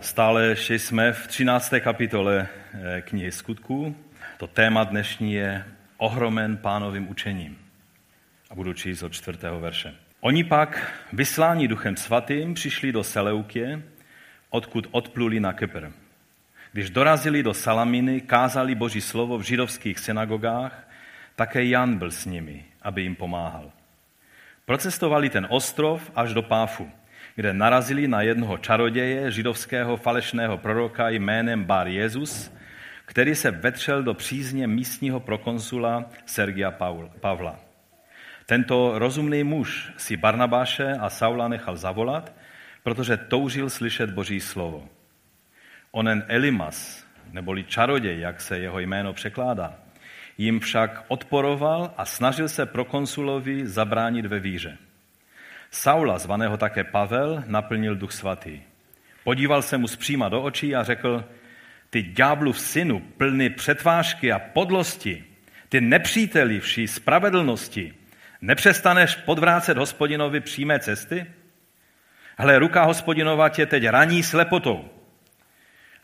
Stále ještě jsme v 13. kapitole eh, knihy skutků. To téma dnešní je ohromen pánovým učením. A budu číst od čtvrtého verše. Oni pak, vyslání duchem svatým, přišli do Seleukie, odkud odpluli na Kypr. Když dorazili do Salaminy, kázali boží slovo v židovských synagogách, také Jan byl s nimi, aby jim pomáhal. Procestovali ten ostrov až do Páfu kde narazili na jednoho čaroděje, židovského falešného proroka jménem Bar Jezus, který se vetřel do přízně místního prokonsula Sergia Pavla. Tento rozumný muž si Barnabáše a Saula nechal zavolat, protože toužil slyšet Boží slovo. Onen Elimas, neboli čaroděj, jak se jeho jméno překládá, jim však odporoval a snažil se prokonsulovi zabránit ve víře. Saula, zvaného také Pavel, naplnil duch svatý. Podíval se mu zpříma do očí a řekl, ty ďáblův synu, plný přetvážky a podlosti, ty nepříteli vší spravedlnosti, nepřestaneš podvrácet hospodinovi přímé cesty? Hle, ruka hospodinova tě teď raní slepotou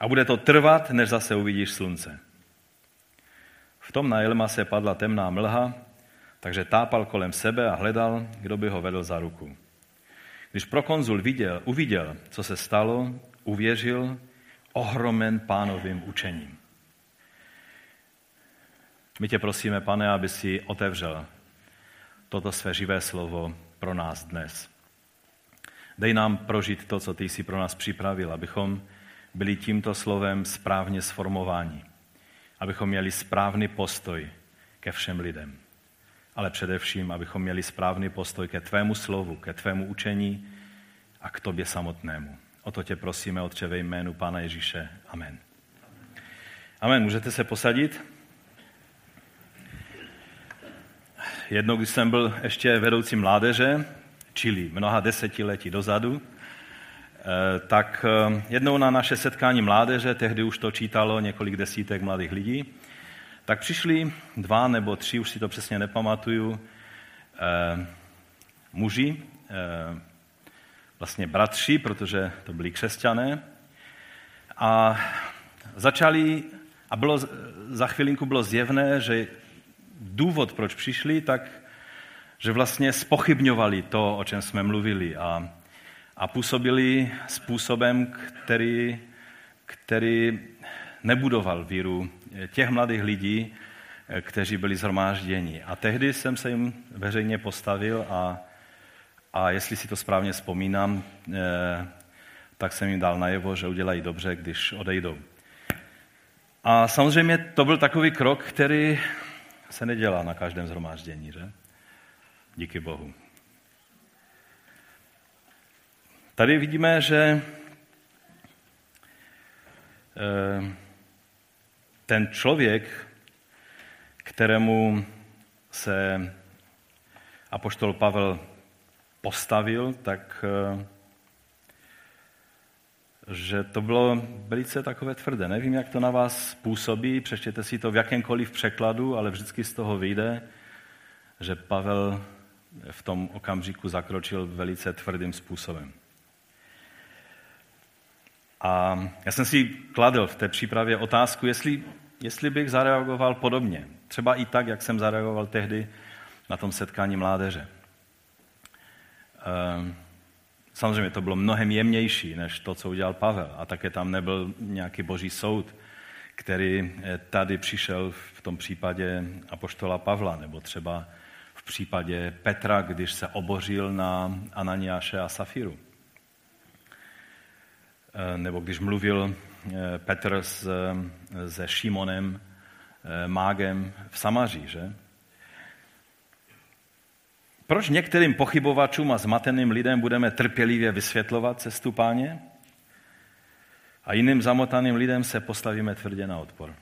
a bude to trvat, než zase uvidíš slunce. V tom na Elma se padla temná mlha takže tápal kolem sebe a hledal, kdo by ho vedl za ruku. Když prokonzul viděl, uviděl, co se stalo, uvěřil, ohromen pánovým učením. My tě prosíme, pane, aby si otevřel toto své živé slovo pro nás dnes. Dej nám prožít to, co ty jsi pro nás připravil, abychom byli tímto slovem správně sformováni, abychom měli správný postoj ke všem lidem ale především, abychom měli správný postoj ke tvému slovu, ke tvému učení a k tobě samotnému. O to tě prosíme, Otče, ve jménu Pána Ježíše. Amen. Amen. Můžete se posadit? Jednou, když jsem byl ještě vedoucí mládeže, čili mnoha desetiletí dozadu, eh, tak eh, jednou na naše setkání mládeže, tehdy už to čítalo několik desítek mladých lidí, tak přišli dva nebo tři, už si to přesně nepamatuju, eh, muži, eh, vlastně bratři, protože to byli křesťané, a začali, a bylo, za chvilinku bylo zjevné, že důvod, proč přišli, tak že vlastně spochybňovali to, o čem jsme mluvili a, a působili způsobem, který, který nebudoval víru těch mladých lidí, kteří byli zhromážděni. A tehdy jsem se jim veřejně postavil a, a jestli si to správně vzpomínám, eh, tak jsem jim dal najevo, že udělají dobře, když odejdou. A samozřejmě to byl takový krok, který se nedělá na každém zhromáždění, že? Díky Bohu. Tady vidíme, že eh, ten člověk, kterému se apoštol Pavel postavil, tak eh, že to bylo velice takové tvrdé. Nevím, jak to na vás působí, přečtěte si to v jakémkoliv překladu, ale vždycky z toho vyjde, že Pavel v tom okamžiku zakročil velice tvrdým způsobem. A já jsem si kladl v té přípravě otázku, jestli, jestli bych zareagoval podobně. Třeba i tak, jak jsem zareagoval tehdy na tom setkání mládeře. Ehm, samozřejmě to bylo mnohem jemnější, než to, co udělal Pavel. A také tam nebyl nějaký boží soud, který eh, tady přišel v tom případě apoštola Pavla, nebo třeba v případě Petra, když se obořil na Ananiáše a Safiru. Eh, nebo když mluvil eh, Petr s, eh, se Šimonem, mágem v Samaří, že? Proč některým pochybovačům a zmateným lidem budeme trpělivě vysvětlovat cestu páně a jiným zamotaným lidem se postavíme tvrdě na odpor?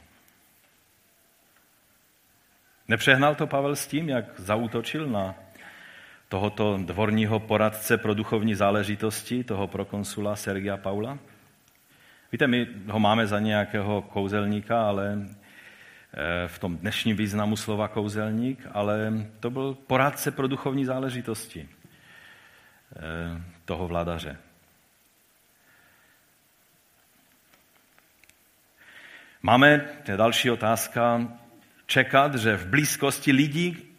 Nepřehnal to Pavel s tím, jak zautočil na tohoto dvorního poradce pro duchovní záležitosti, toho prokonsula Sergia Paula? Víte, my ho máme za nějakého kouzelníka, ale eh, v tom dnešním významu slova kouzelník, ale to byl poradce pro duchovní záležitosti eh, toho vladaře. Máme, to je další otázka, čekat, že v blízkosti lidí,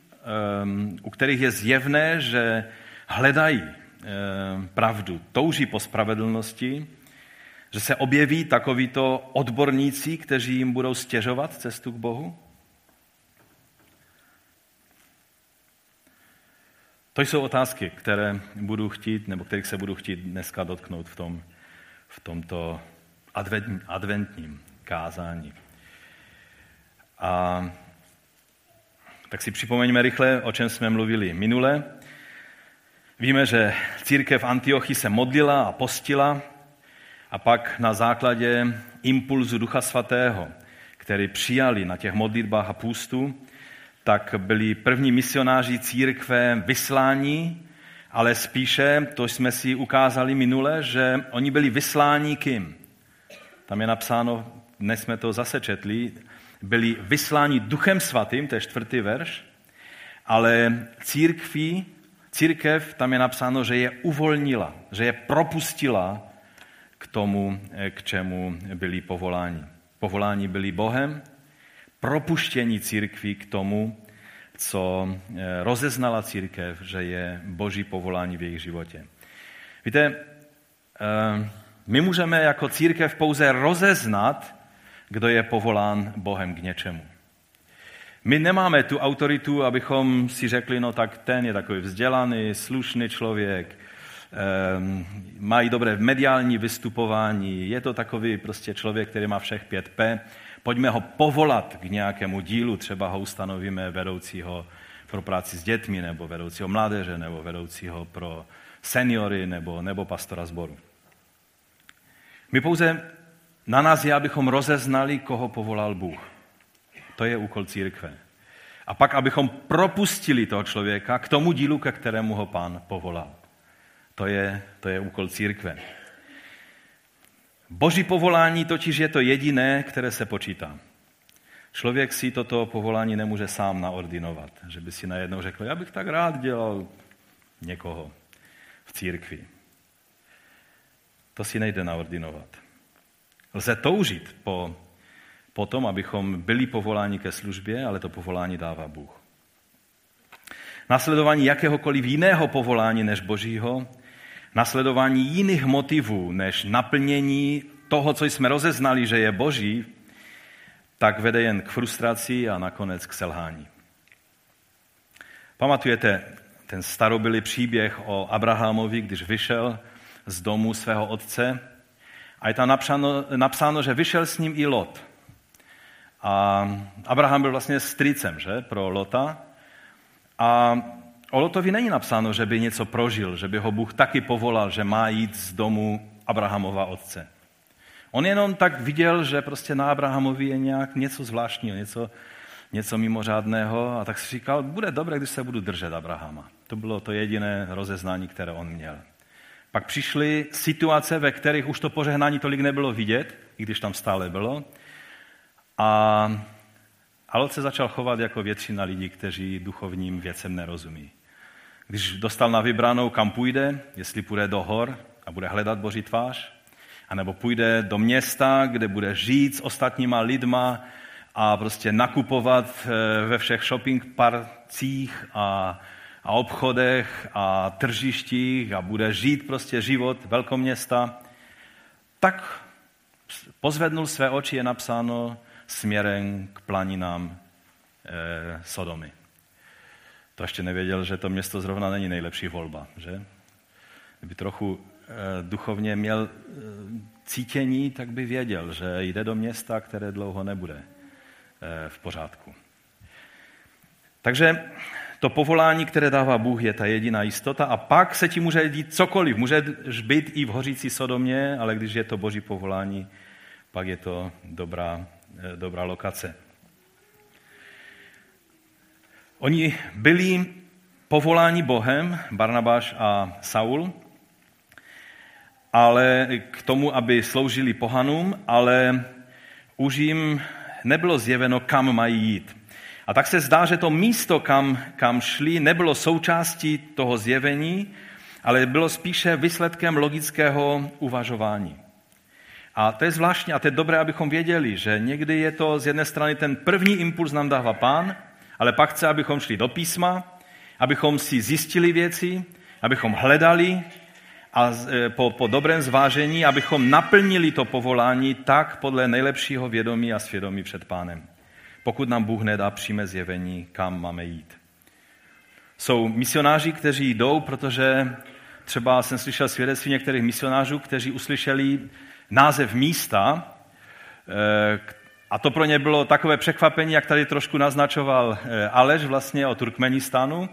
u kterých je zjevné, že hledají ehm, pravdu, touží po spravedlnosti, že se objeví takovýto odborníci, kteří jim budou stěžovat cestu k Bohu? To jsou otázky, které budu chtít, nebo kterých se budu chtít dneska dotknout v, tom, v tomto adventním kázání. A tak si připomeňme rychle, o čem jsme mluvili minule. Víme, že církev Antiochy se modlila a postila a pak na základě impulzu Ducha Svatého, který přijali na těch modlitbách a půstu, tak byli první misionáři církve vyslání, ale spíše, to jsme si ukázali minule, že oni byli vysláni kým? Tam je napsáno, dnes jsme to zase četli, byli vysláni duchem svatým, to je čtvrtý verš, ale církví, církev, tam je napsáno, že je uvolnila, že je propustila k tomu, k čemu byli povoláni. Povoláni byli Bohem, propuštění církví k tomu, co eh, rozeznala církev, že je boží povolání v jejich životě. Víte, eh, my můžeme jako církev pouze rozeznat, kdo je povolán Bohem k něčemu. My nemáme tu autoritu, abychom si řekli, no tak ten je takový vzdělaný, slušný člověk, um, mají dobré mediální vystupování, je to takový prostě člověk, který má všech 5P, pojďme ho povolat k nějakému dílu, třeba ho ustanovíme vedoucího pro práci s dětmi, nebo vedoucího mládeže, nebo vedoucího pro seniory, nebo, nebo pastora sboru. My pouze na nás je, abychom rozeznali, koho povolal Bůh. To je úkol církve. A pak, abychom propustili toho člověka k tomu dílu, ke kterému ho pán povolal. To je, to je úkol církve. Boží povolání totiž je to jediné, které se počítá. Člověk si toto povolání nemůže sám naordinovat, že by si najednou řekl, já bych tak rád dělal někoho v církvi. To si nejde naordinovat. Lze toužit po, po tom, abychom byli povoláni ke službě, ale to povolání dává Bůh. Nasledování jakéhokoliv jiného povolání než Božího nasledování jiných motivů než naplnění toho, co jsme rozeznali, že je boží, tak vede jen k frustraci a nakonec k selhání. Pamatujete ten starobylý příběh o Abrahamovi, když vyšel z domu svého otce a je tam napsáno, napsáno že vyšel s ním i Lot. A Abraham byl vlastně strýcem že, pro Lota. A O Lotovi není napsáno, že by něco prožil, že by ho Bůh taky povolal, že má jít z domu Abrahamova otce. On jenom tak viděl, že prostě na Abrahamovi je nějak něco zvláštního, něco, něco mimořádného a tak si říkal, bude dobré, když se budu držet Abrahama. To bylo to jediné rozeznání, které on měl. Pak přišly situace, ve kterých už to požehnání tolik nebylo vidět, i když tam stále bylo. A, a Lot se začal chovat jako většina lidí, kteří duchovním věcem nerozumí. Když dostal na vybranou, kam půjde, jestli půjde do hor a bude hledat Boží tvář, anebo půjde do města, kde bude žít s ostatníma lidma a prostě nakupovat eh, ve všech shopping parcích a, a obchodech a tržištích a bude žít prostě život velkoměsta, tak pozvednul své oči, je napsáno, směrem k planinám e, Sodomy to ještě nevěděl, že to město zrovna není nejlepší volba. Že? Kdyby trochu eh, duchovně měl eh, cítění, tak by věděl, že jde do města, které dlouho nebude eh, v pořádku. Takže to povolání, které dává Bůh, je ta jediná jistota a pak se ti může dít cokoliv. Může být i v hořící Sodomě, ale když je to boží povolání, pak je to dobrá, dobrá lokace. Oni byli povoláni Bohem, Barnabáš a Saul, ale k tomu, aby sloužili pohanům, ale už jim nebylo zjeveno, kam mají jít. A tak se zdá, že to místo, kam, kam šli, nebylo součástí toho zjevení, ale bylo spíše výsledkem logického uvažování. A to je zvláštní a to je dobré, abychom věděli, že někdy je to z jedné strany ten první impuls nám dává pán, ale pak chce, abychom šli do písma, abychom si zjistili věci, abychom hledali a e, po, po dobrém zvážení, abychom naplnili to povolání tak podle nejlepšího vědomí a svědomí před pánem. Pokud nám Bůh nedá přímé zjevení, kam máme jít. Jsou misionáři, kteří jdou, protože třeba jsem slyšel svědectví některých misionářů, kteří uslyšeli název místa, e, a to pro ně bylo takové překvapení, jak tady trošku naznačoval e, Aleš vlastně o Turkmenistánu,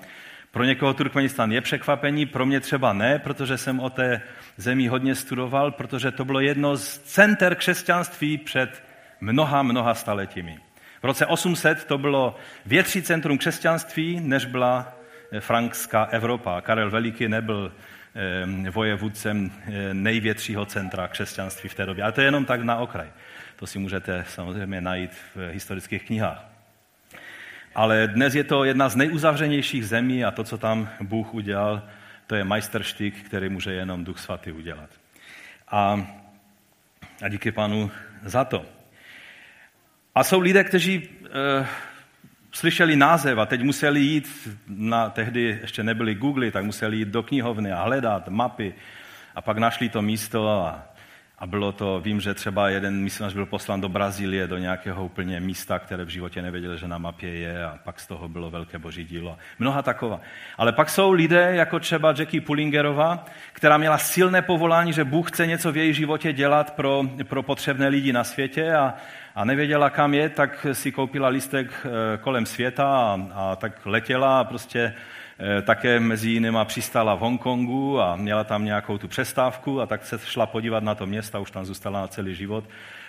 pro někoho Turkmenistan je překvapení, pro mě třeba ne, protože jsem o té zemi hodně studoval, protože to bylo jedno z center křesťanství před mnoha, mnoha staletími. V roce 800 to bylo větší centrum křesťanství, než byla eh, frankská Evropa. Karel Veliký nebyl eh, vojevůdcem eh, největšího centra křesťanství v té době. Ale to je jenom tak na okraj. To si můžete samozřejmě najít v historických knihách. Ale dnes je to jedna z nejuzavřenějších zemí a to, co tam Bůh udělal, to je majsterštyk, který může jenom Duch Svatý udělat. A, a díky panu za to. A jsou lidé, kteří e, slyšeli název a teď museli jít, na, tehdy ještě nebyly Google, tak museli jít do knihovny a hledat mapy a pak našli to místo a a bylo to, vím, že třeba jeden misionář byl poslán do Brazílie, do nějakého úplně místa, které v životě nevěděl, že na mapě je a pak z toho bylo velké boží dílo. Mnoha taková. Ale pak jsou lidé, jako třeba Jackie Pullingerová, která měla silné povolání, že Bůh chce něco v její životě dělat pro, pro potřebné lidi na světě a, a nevěděla, kam je, tak si koupila lístek eh, kolem světa a, a tak letěla a prostě Eh, také mezi jinýma přistála v Hongkongu a měla tam nějakou tu přestávku a tak se šla podívat na to město už tam zůstala na celý život.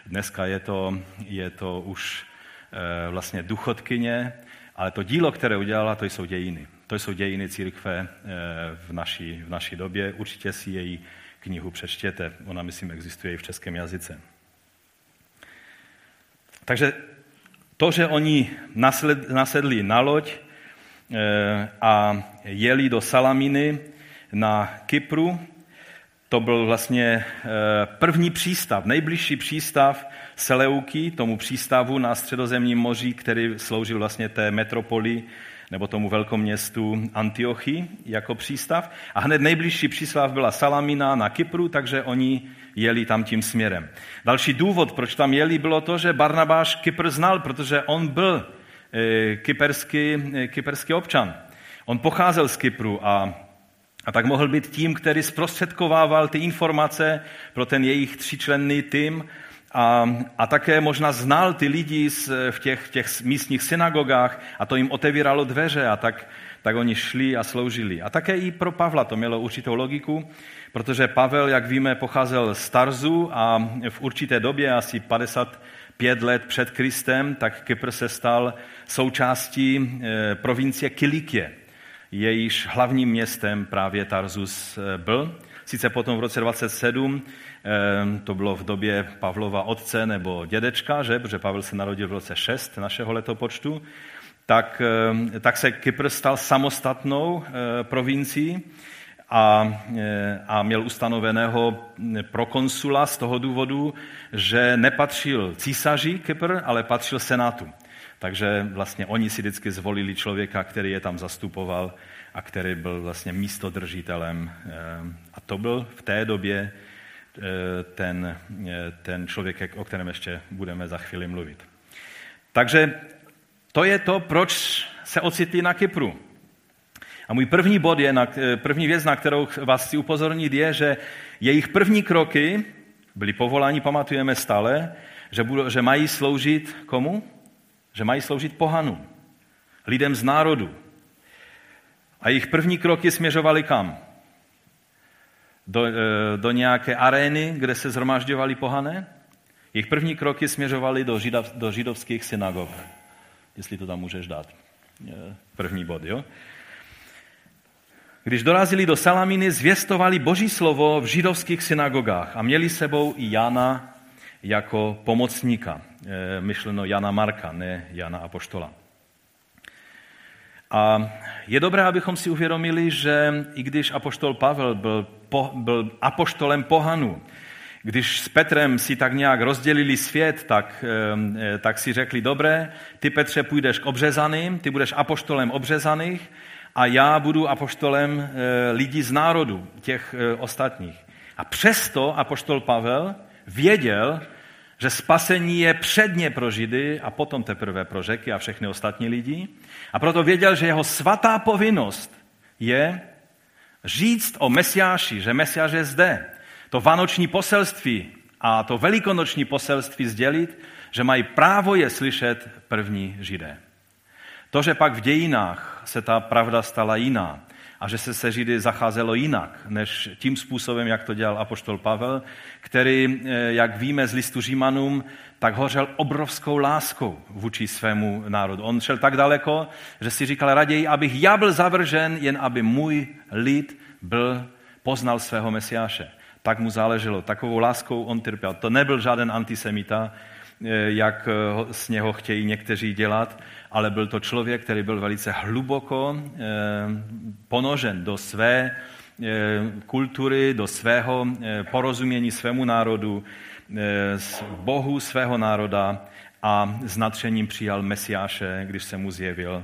Dneska je to, je to už eh, vlastně duchotkyně, ale to dílo, které udělala, to jsou dějiny. To jsou dějiny církve v naší, v naší době. Určitě si její knihu přečtěte. Ona, myslím, existuje i v českém jazyce. Takže to, že oni nasedli na loď, Eh, a jeli do Salaminy na Kypru. To byl vlastně eh, první přístav, nejbližší přístav Seleuky, tomu přístavu na středozemním moři, který sloužil vlastně té metropoli nebo tomu velkoměstu Antiochy jako přístav. A hned nejbližší přístav byla Salamina na Kypru, takže oni jeli tam tím směrem. Další důvod, proč tam jeli, bylo to, že Barnabáš Kypr znal, protože on byl Eh, kyperský, eh, kyperský občan. On pocházel z Kypru a, a tak mohl být tím, který zprostředkovával ty informace pro ten jejich tříčlenný tým a, a také možná znal ty lidi v těch, těch místních synagogách a to jim otevíralo dveře a tak, tak oni šli a sloužili. A také i pro Pavla to mělo určitou logiku, protože Pavel, jak víme, pocházel z Tarzu a v určité době, asi 50 pět let před Kristem, tak Kypr se stal součástí eh, provincie Kilikie. Jejíž hlavním městem právě Tarzus eh, byl. Sice potom v roce 27, eh, to bylo v době Pavlova otce nebo dědečka, že? protože Pavel se narodil v roce 6 našeho letopočtu, tak, tak se Kypr stal samostatnou provincií a, e, a měl ustanoveného prokonsula z toho důvodu, že nepatřil císaři Kypr, ale patřil senátu. Takže vlastně oni si vždycky zvolili člověka, který je tam zastupoval a který byl vlastně místodržitelem. E, a to byl v té době e, ten, ten člověk, o kterém ještě budeme za chvíli mluvit. Takže to je to, proč se ocitli na Kypru. A můj první bod je, na, první věc, na kterou vás chci upozornit, je, že jejich první kroky byly povoláni, pamatujeme stále, že, budou, že mají sloužit komu? Že mají sloužit pohanu, lidem z národu. A jejich první kroky směřovaly kam? Do, e, do nějaké arény, kde se zhromažďovali pohané? Jejich první kroky směřovaly do, židov, do židovských synagog. Jestli to tam můžeš dát. E, první bod, jo? Když dorazili do Salaminy, zvěstovali boží slovo v židovských synagogách a měli sebou i Jana jako pomocníka. E, myšleno Jana Marka, ne Jana Apoštola. A je dobré, abychom si uvědomili, že i když apoštol Pavel byl, po, byl apoštolem pohanu, Když s Petrem si tak nějak rozdělili svět, tak, tak si řekli, dobré, ty Petře půjdeš k obřezaným, ty budeš apoštolem obřezaných a já budu apoštolem lidí z národu, těch ostatních. A přesto apoštol Pavel věděl, že spasení je předně pro Židy a potom teprve pro řeky a všechny ostatní lidi. A proto věděl, že jeho svatá povinnost je říct o Mesiáši, že Mesiáš je zde. To vánoční poselství a to velikonoční poselství sdělit, že mají právo je slyšet první Židé. To, že pak v dějinách se ta pravda stala jiná, a že se se Židy zacházelo jinak, než tím způsobem, jak to dělal apoštol Pavel, který, eh, jak víme z listu Římanům, tak hořel obrovskou láskou vůči svému národu. On šel tak daleko, že si říkal raději, abych já byl zavržen, jen aby můj lid byl, poznal svého mesiáše. Tak mu záleželo. Takovou láskou on trpěl. To nebyl žádný antisemita, jak z eh, něho chtějí někteří dělat, ale byl to člověk, který byl velice hluboko eh, ponožen do své eh, kultury, do svého eh, porozumění svému národu, Bohu svého národa a s natřením přijal Mesiáše, když se mu zjevil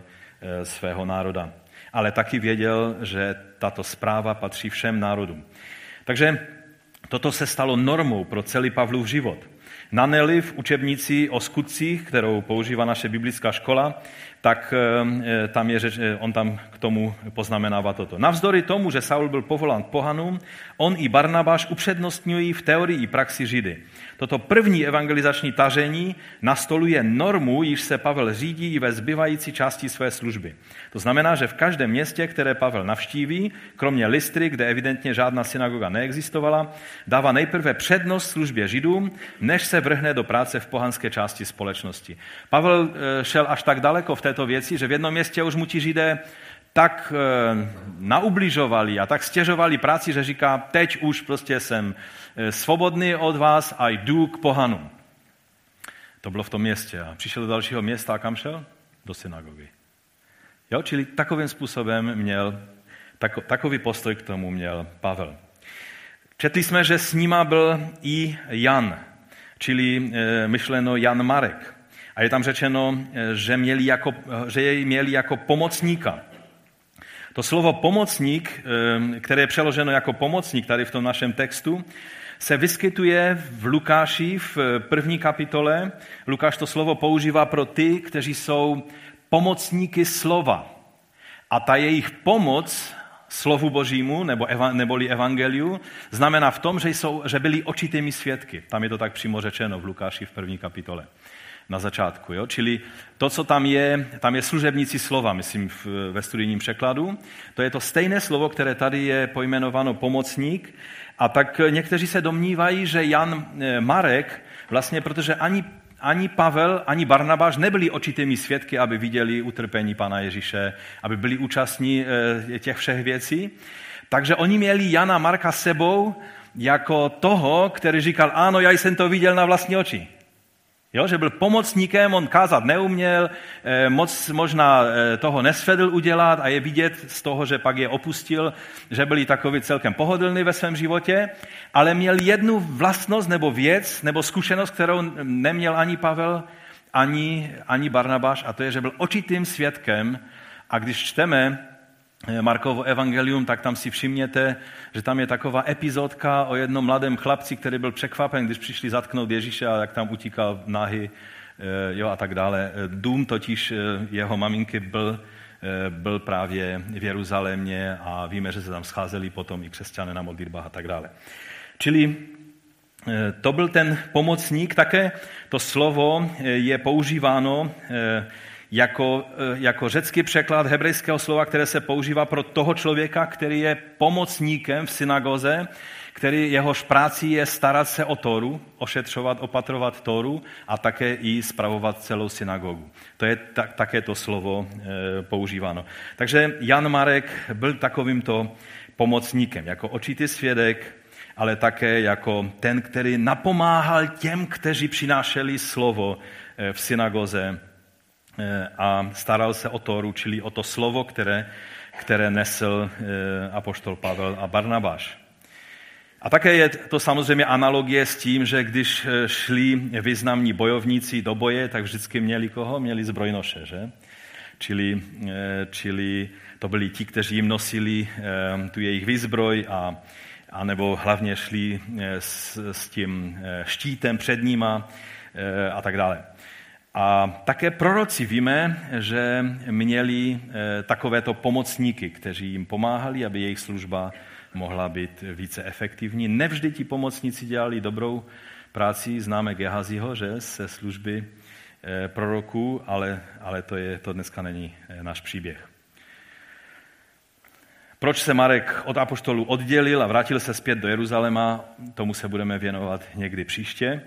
svého národa. Ale taky věděl, že tato zpráva patří všem národům. Takže toto se stalo normou pro celý Pavlův život. Naneli v učebnici o skutcích, kterou používá naše biblická škola, tak eh, tam je řeč, eh, on tam k tomu poznamenává toto. Navzdory tomu, že Saul byl povolán k pohanům, on i Barnabáš upřednostňují v teorii i praxi Židy. Toto první evangelizační tažení nastoluje normu, již se Pavel řídí i ve zbývající části své služby. To znamená, že v každém městě, které Pavel navštíví, kromě Listry, kde evidentně žádná synagoga neexistovala, dává nejprve přednost službě Židům, než se vrhne do práce v pohanské části společnosti. Pavel eh, šel až tak daleko v této věci, že v jednom městě už mu ti Židé tak eh, naubližovali a tak stěžovali práci, že říká, teď už prostě jsem eh, svobodný od vás a jdu k pohanu. To bylo v tom městě. A přišel do dalšího města a kam šel? Do synagogy. Jo, čili takovým způsobem měl, takový postoj k tomu měl Pavel. Četli jsme, že s nima byl i Jan, čili e, myšleno Jan Marek. A je tam řečeno, že, měli jako, že jej měli jako pomocníka. To slovo pomocník, eh, které je přeloženo jako pomocník tady v tom našem textu, se vyskytuje v Lukáši v první kapitole. Lukáš to slovo používá pro ty, kteří jsou pomocníky slova. A ta jejich pomoc slovu božímu, nebo eva, neboli evangeliu, znamená v tom, že, jsou, že byli očitými svědky. Tam je to tak přímo řečeno v Lukáši v první kapitole na začátku. Jo? Čili to, co tam je, tam je služebníci slova, myslím ve studijním překladu. To je to stejné slovo, které tady je pojmenováno pomocník. A tak někteří se domnívají, že Jan eh, Marek, vlastně protože ani ani Pavel, ani Barnabáš nebyli očitými svědky, aby viděli utrpení Pana Ježíše, aby byli účastní eh, těch všech věcí. Takže oni měli Jana Marka sebou jako toho, který říkal, ano, já jsem to viděl na vlastní oči. Jo, že byl pomocníkem, on kázat neuměl, eh, moc možná eh, toho nesvedl udělat a je vidět z toho, že pak je opustil, že byli takový celkem pohodlný ve svém životě, ale měl jednu vlastnost nebo věc nebo zkušenost, kterou neměl ani Pavel, ani, ani Barnabáš a to je, že byl očitým svědkem a když čteme Markovo evangelium, tak tam si všimněte, že tam je taková epizodka o jednom mladém chlapci, který byl překvapen, když přišli zatknout Ježíše a jak tam utíkal nahy eh, jo, a tak dále. Eh, dům totiž jeho maminky byl, byl právě v Jeruzalémě a víme, že se tam scházeli potom i křesťané na modlitbách a tak dále. Čili to byl ten pomocník, také to slovo je používáno jako, eh, jako řecký překlad hebrejského slova, které se používá pro toho člověka, který je pomocníkem v synagoze, který jehož práci je starat se o Toru, ošetřovat, opatrovat Toru a také i spravovat celou synagogu. To je tak, také to slovo e, používáno. Takže Jan Marek byl takovýmto pomocníkem, jako očitý svědek, ale také jako ten, který napomáhal těm, kteří přinášeli slovo eh, v synagoze a staral se o to, čili o to slovo, které, které nesl eh, apoštol Pavel a Barnabáš. A také je to samozřejmě analogie s tím, že když eh, šli významní bojovníci do boje, tak vždycky měli koho? Měli zbrojnoše, že? Čili, eh, čili to byli ti, kteří jim nosili eh, tu jejich výzbroj a, a nebo hlavně šli s, s tím štítem před nima a tak dále. A také proroci víme, že měli takovéto pomocníky, kteří jim pomáhali, aby jejich služba mohla být více efektivní. Nevždy ti pomocníci dělali dobrou práci, známe Gehaziho, že, se služby eh, proroků, ale, ale to, je, to dneska není eh, náš příběh. Proč se Marek od apoštolů oddělil a vrátil se zpět do Jeruzaléma, tomu se budeme věnovat někdy příště,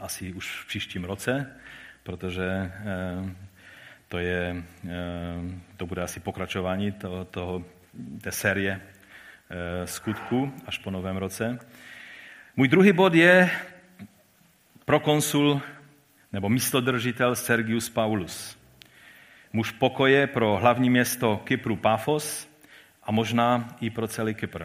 asi už v příštím roce, protože eh, to, je, to bude asi pokračování toho, toho, té série Eh, skutku až po novém roce. Můj druhý bod je prokonsul nebo místodržitel Sergius Paulus. Muž pokoje pro hlavní město Kypru Pafos a možná i pro celý Kypr.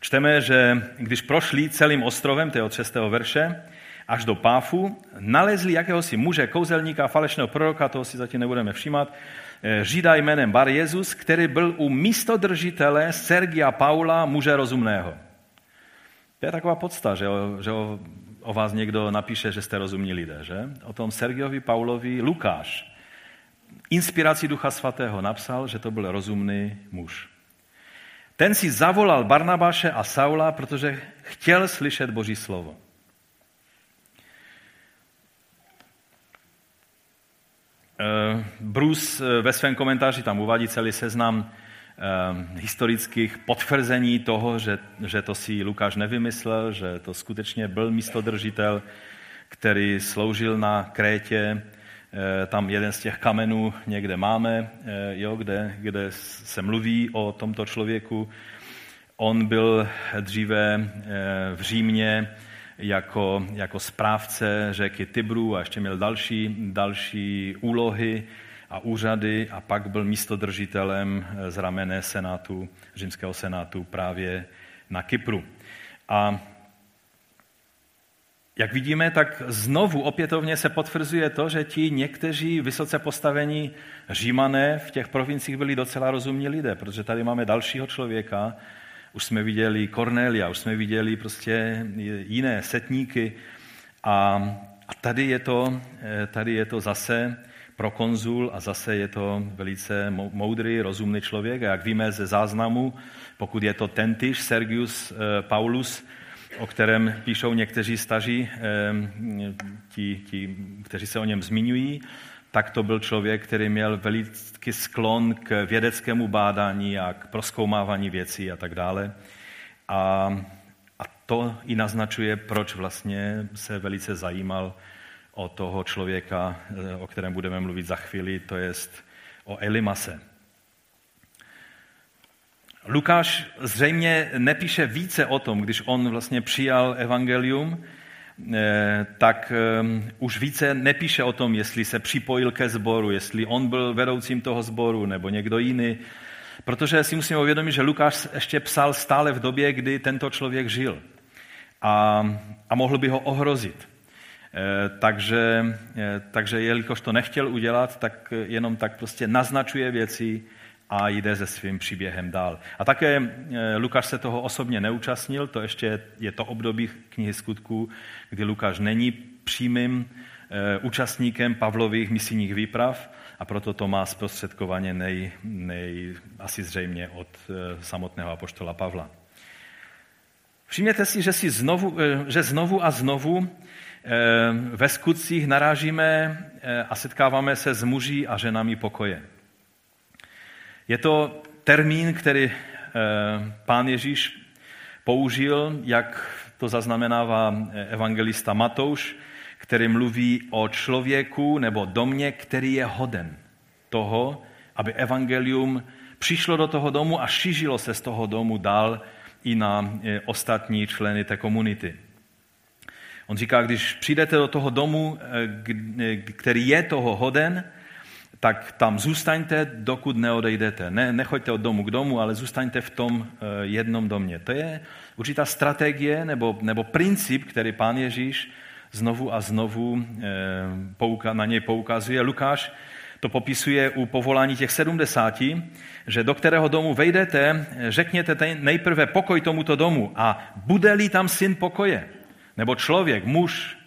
Čteme, že když prošli celým ostrovem, to je od 6. verše, až do Páfu, nalezli jakéhosi muže, kouzelníka, falešného proroka, toho si zatím nebudeme všímat, Eh, Žida jménem Bar Jezus, který byl u místodržitele Sergia Paula, muže rozumného. To je taková podsta, že, o, že o, o vás někdo napíše, že jste rozumní lidé. Že? O tom Sergiovi Paulovi Lukáš, inspirací Ducha Svatého, napsal, že to byl rozumný muž. Ten si zavolal Barnabáše a Saula, protože chtěl slyšet Boží slovo. Bruce eh, ve svém komentáři tam uvádí celý seznam eh, historických potvrzení toho, že, že to si Lukáš nevymyslel, že to skutečně byl místodržitel, který sloužil na Krétě. Tam jeden z těch kamenů někde máme, jo, kde, kde se mluví o tomto člověku. On byl dříve v Římě jako, jako správce řeky Tibru a ještě měl další, další úlohy a úřady a pak byl místodržitelem z ramene senátu, římského senátu právě na Kypru. A jak vidíme, tak znovu opětovně se potvrzuje to, že ti někteří vysoce postavení římané v těch provinciích byli docela rozumní lidé, protože tady máme dalšího člověka, už jsme viděli Cornelia, už jsme viděli prostě jiné setníky a, a tady, je to, eh, tady je to zase pro konzul a zase je to velice moudrý, rozumný člověk. A jak víme ze záznamu, pokud je to tentýž Sergius eh, Paulus, o kterém píšou někteří staří, eh, ti, ti, kteří se o něm zmiňují, tak to byl člověk, který měl veliký sklon k vědeckému bádání a k proskoumávání věcí a tak dále. A, a to i naznačuje, proč vlastně se velice zajímal o toho člověka, o kterém budeme mluvit za chvíli, to je o Elimase. Lukáš zřejmě nepíše více o tom, když on vlastně přijal evangelium, Eh, tak eh, už více nepíše o tom, jestli se připojil ke sboru, jestli on byl vedoucím toho sboru nebo někdo jiný, protože si musíme uvědomit, že Lukáš ještě psal stále v době, kdy tento člověk žil a, a mohl by ho ohrozit. Eh, takže, takže jelikož to nechtěl udělat, tak jenom tak prostě naznačuje věci, a jde se svým příběhem dál. A také eh, Lukáš se toho osobně neúčastnil, to ještě je to období knihy skutků, kdy Lukáš není přímým eh, účastníkem Pavlových misijních výprav a proto to má zprostředkovaně nej, nej, asi zřejmě od eh, samotného apoštola Pavla. Všimněte si, že, si znovu, že znovu a znovu ve skutcích narážíme a setkáváme se s muži a ženami pokoje. Je to termín, který eh, pán Ježíš použil, jak to zaznamenává eh, evangelista Matouš, který mluví o člověku nebo domě, který je hoden toho, aby evangelium přišlo do toho domu a šířilo se z toho domu dál i na eh, ostatní členy té komunity. On říká, když přijdete do toho domu, který je toho hoden, tak tam zůstaňte, dokud neodejdete. Ne, nechoďte od domu k domu, ale zůstaňte v tom eh, jednom domě. To je určitá strategie nebo, nebo princip, který pán Ježíš znovu a znovu eh, na něj poukazuje. Lukáš to popisuje u povolání těch sedmdesáti, že do kterého domu vejdete, řekněte nejprve pokoj tomuto domu a bude-li tam syn pokoje, nebo člověk, muž,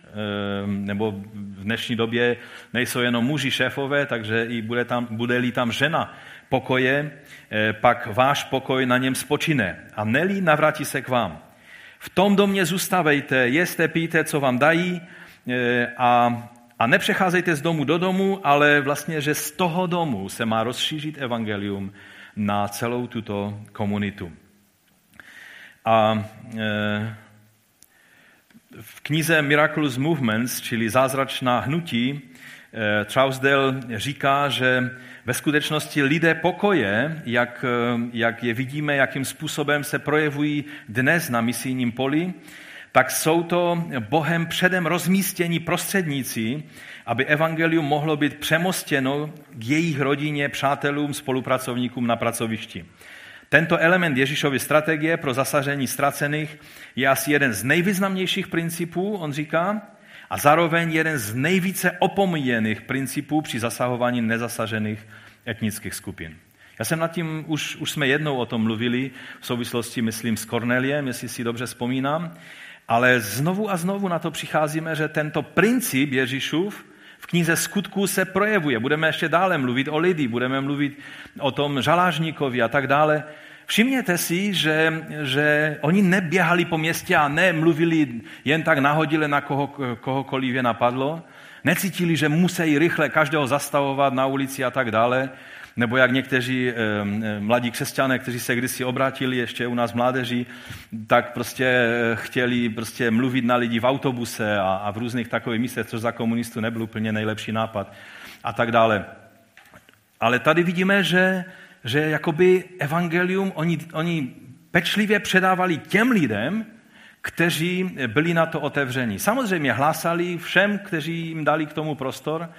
nebo v dnešní době nejsou jenom muži šéfové, takže i bude tam, bude-li tam žena pokoje, eh, pak váš pokoj na něm spočine a nelí navrátí se k vám. V tom domě zůstavejte, jeste, píte, co vám dají eh, a, a nepřecházejte z domu do domu, ale vlastně, že z toho domu se má rozšířit evangelium na celou tuto komunitu. A e, v knize Miraculous Movements, čili zázračná hnutí, eh, Trousdale říká, že ve skutečnosti lidé pokoje, jak, eh, jak je vidíme, jakým způsobem se projevují dnes na misijním poli, tak jsou to Bohem předem rozmístění prostředníci, aby evangelium mohlo být přemostěno k jejich rodině, přátelům, spolupracovníkům na pracovišti. Tento element Ježíšovy strategie pro zasažení ztracených je asi jeden z nejvýznamnějších principů, on říká, a zároveň jeden z nejvíce opomíjených principů při zasahování nezasažených etnických skupin. Já jsem nad tím, už, už jsme jednou o tom mluvili, v souvislosti, myslím, s Korneliem, jestli si dobře vzpomínám, ale znovu a znovu na to přicházíme, že tento princip Ježíšův v knize skutků se projevuje. Budeme ještě dále mluvit o lidi, budeme mluvit o tom žalážníkovi a tak dále. Všimněte si, že, že oni neběhali po městě a nemluvili jen tak nahodile na koho, kohokoliv je napadlo. Necítili, že musí rychle každého zastavovat na ulici a tak dále. Nebo jak někteří eh, eh, mladí křesťané, kteří se kdysi obrátili ještě u nás mládeží, tak prostě eh, chtěli prostě mluvit na lidi v autobuse a, a v různých takových místech, což za komunistů nebyl úplně nejlepší nápad a tak dále. Ale tady vidíme, že, že jakoby evangelium oni, oni pečlivě předávali těm lidem, kteří byli na to otevření. Samozřejmě hlásali všem, kteří jim dali k tomu prostor,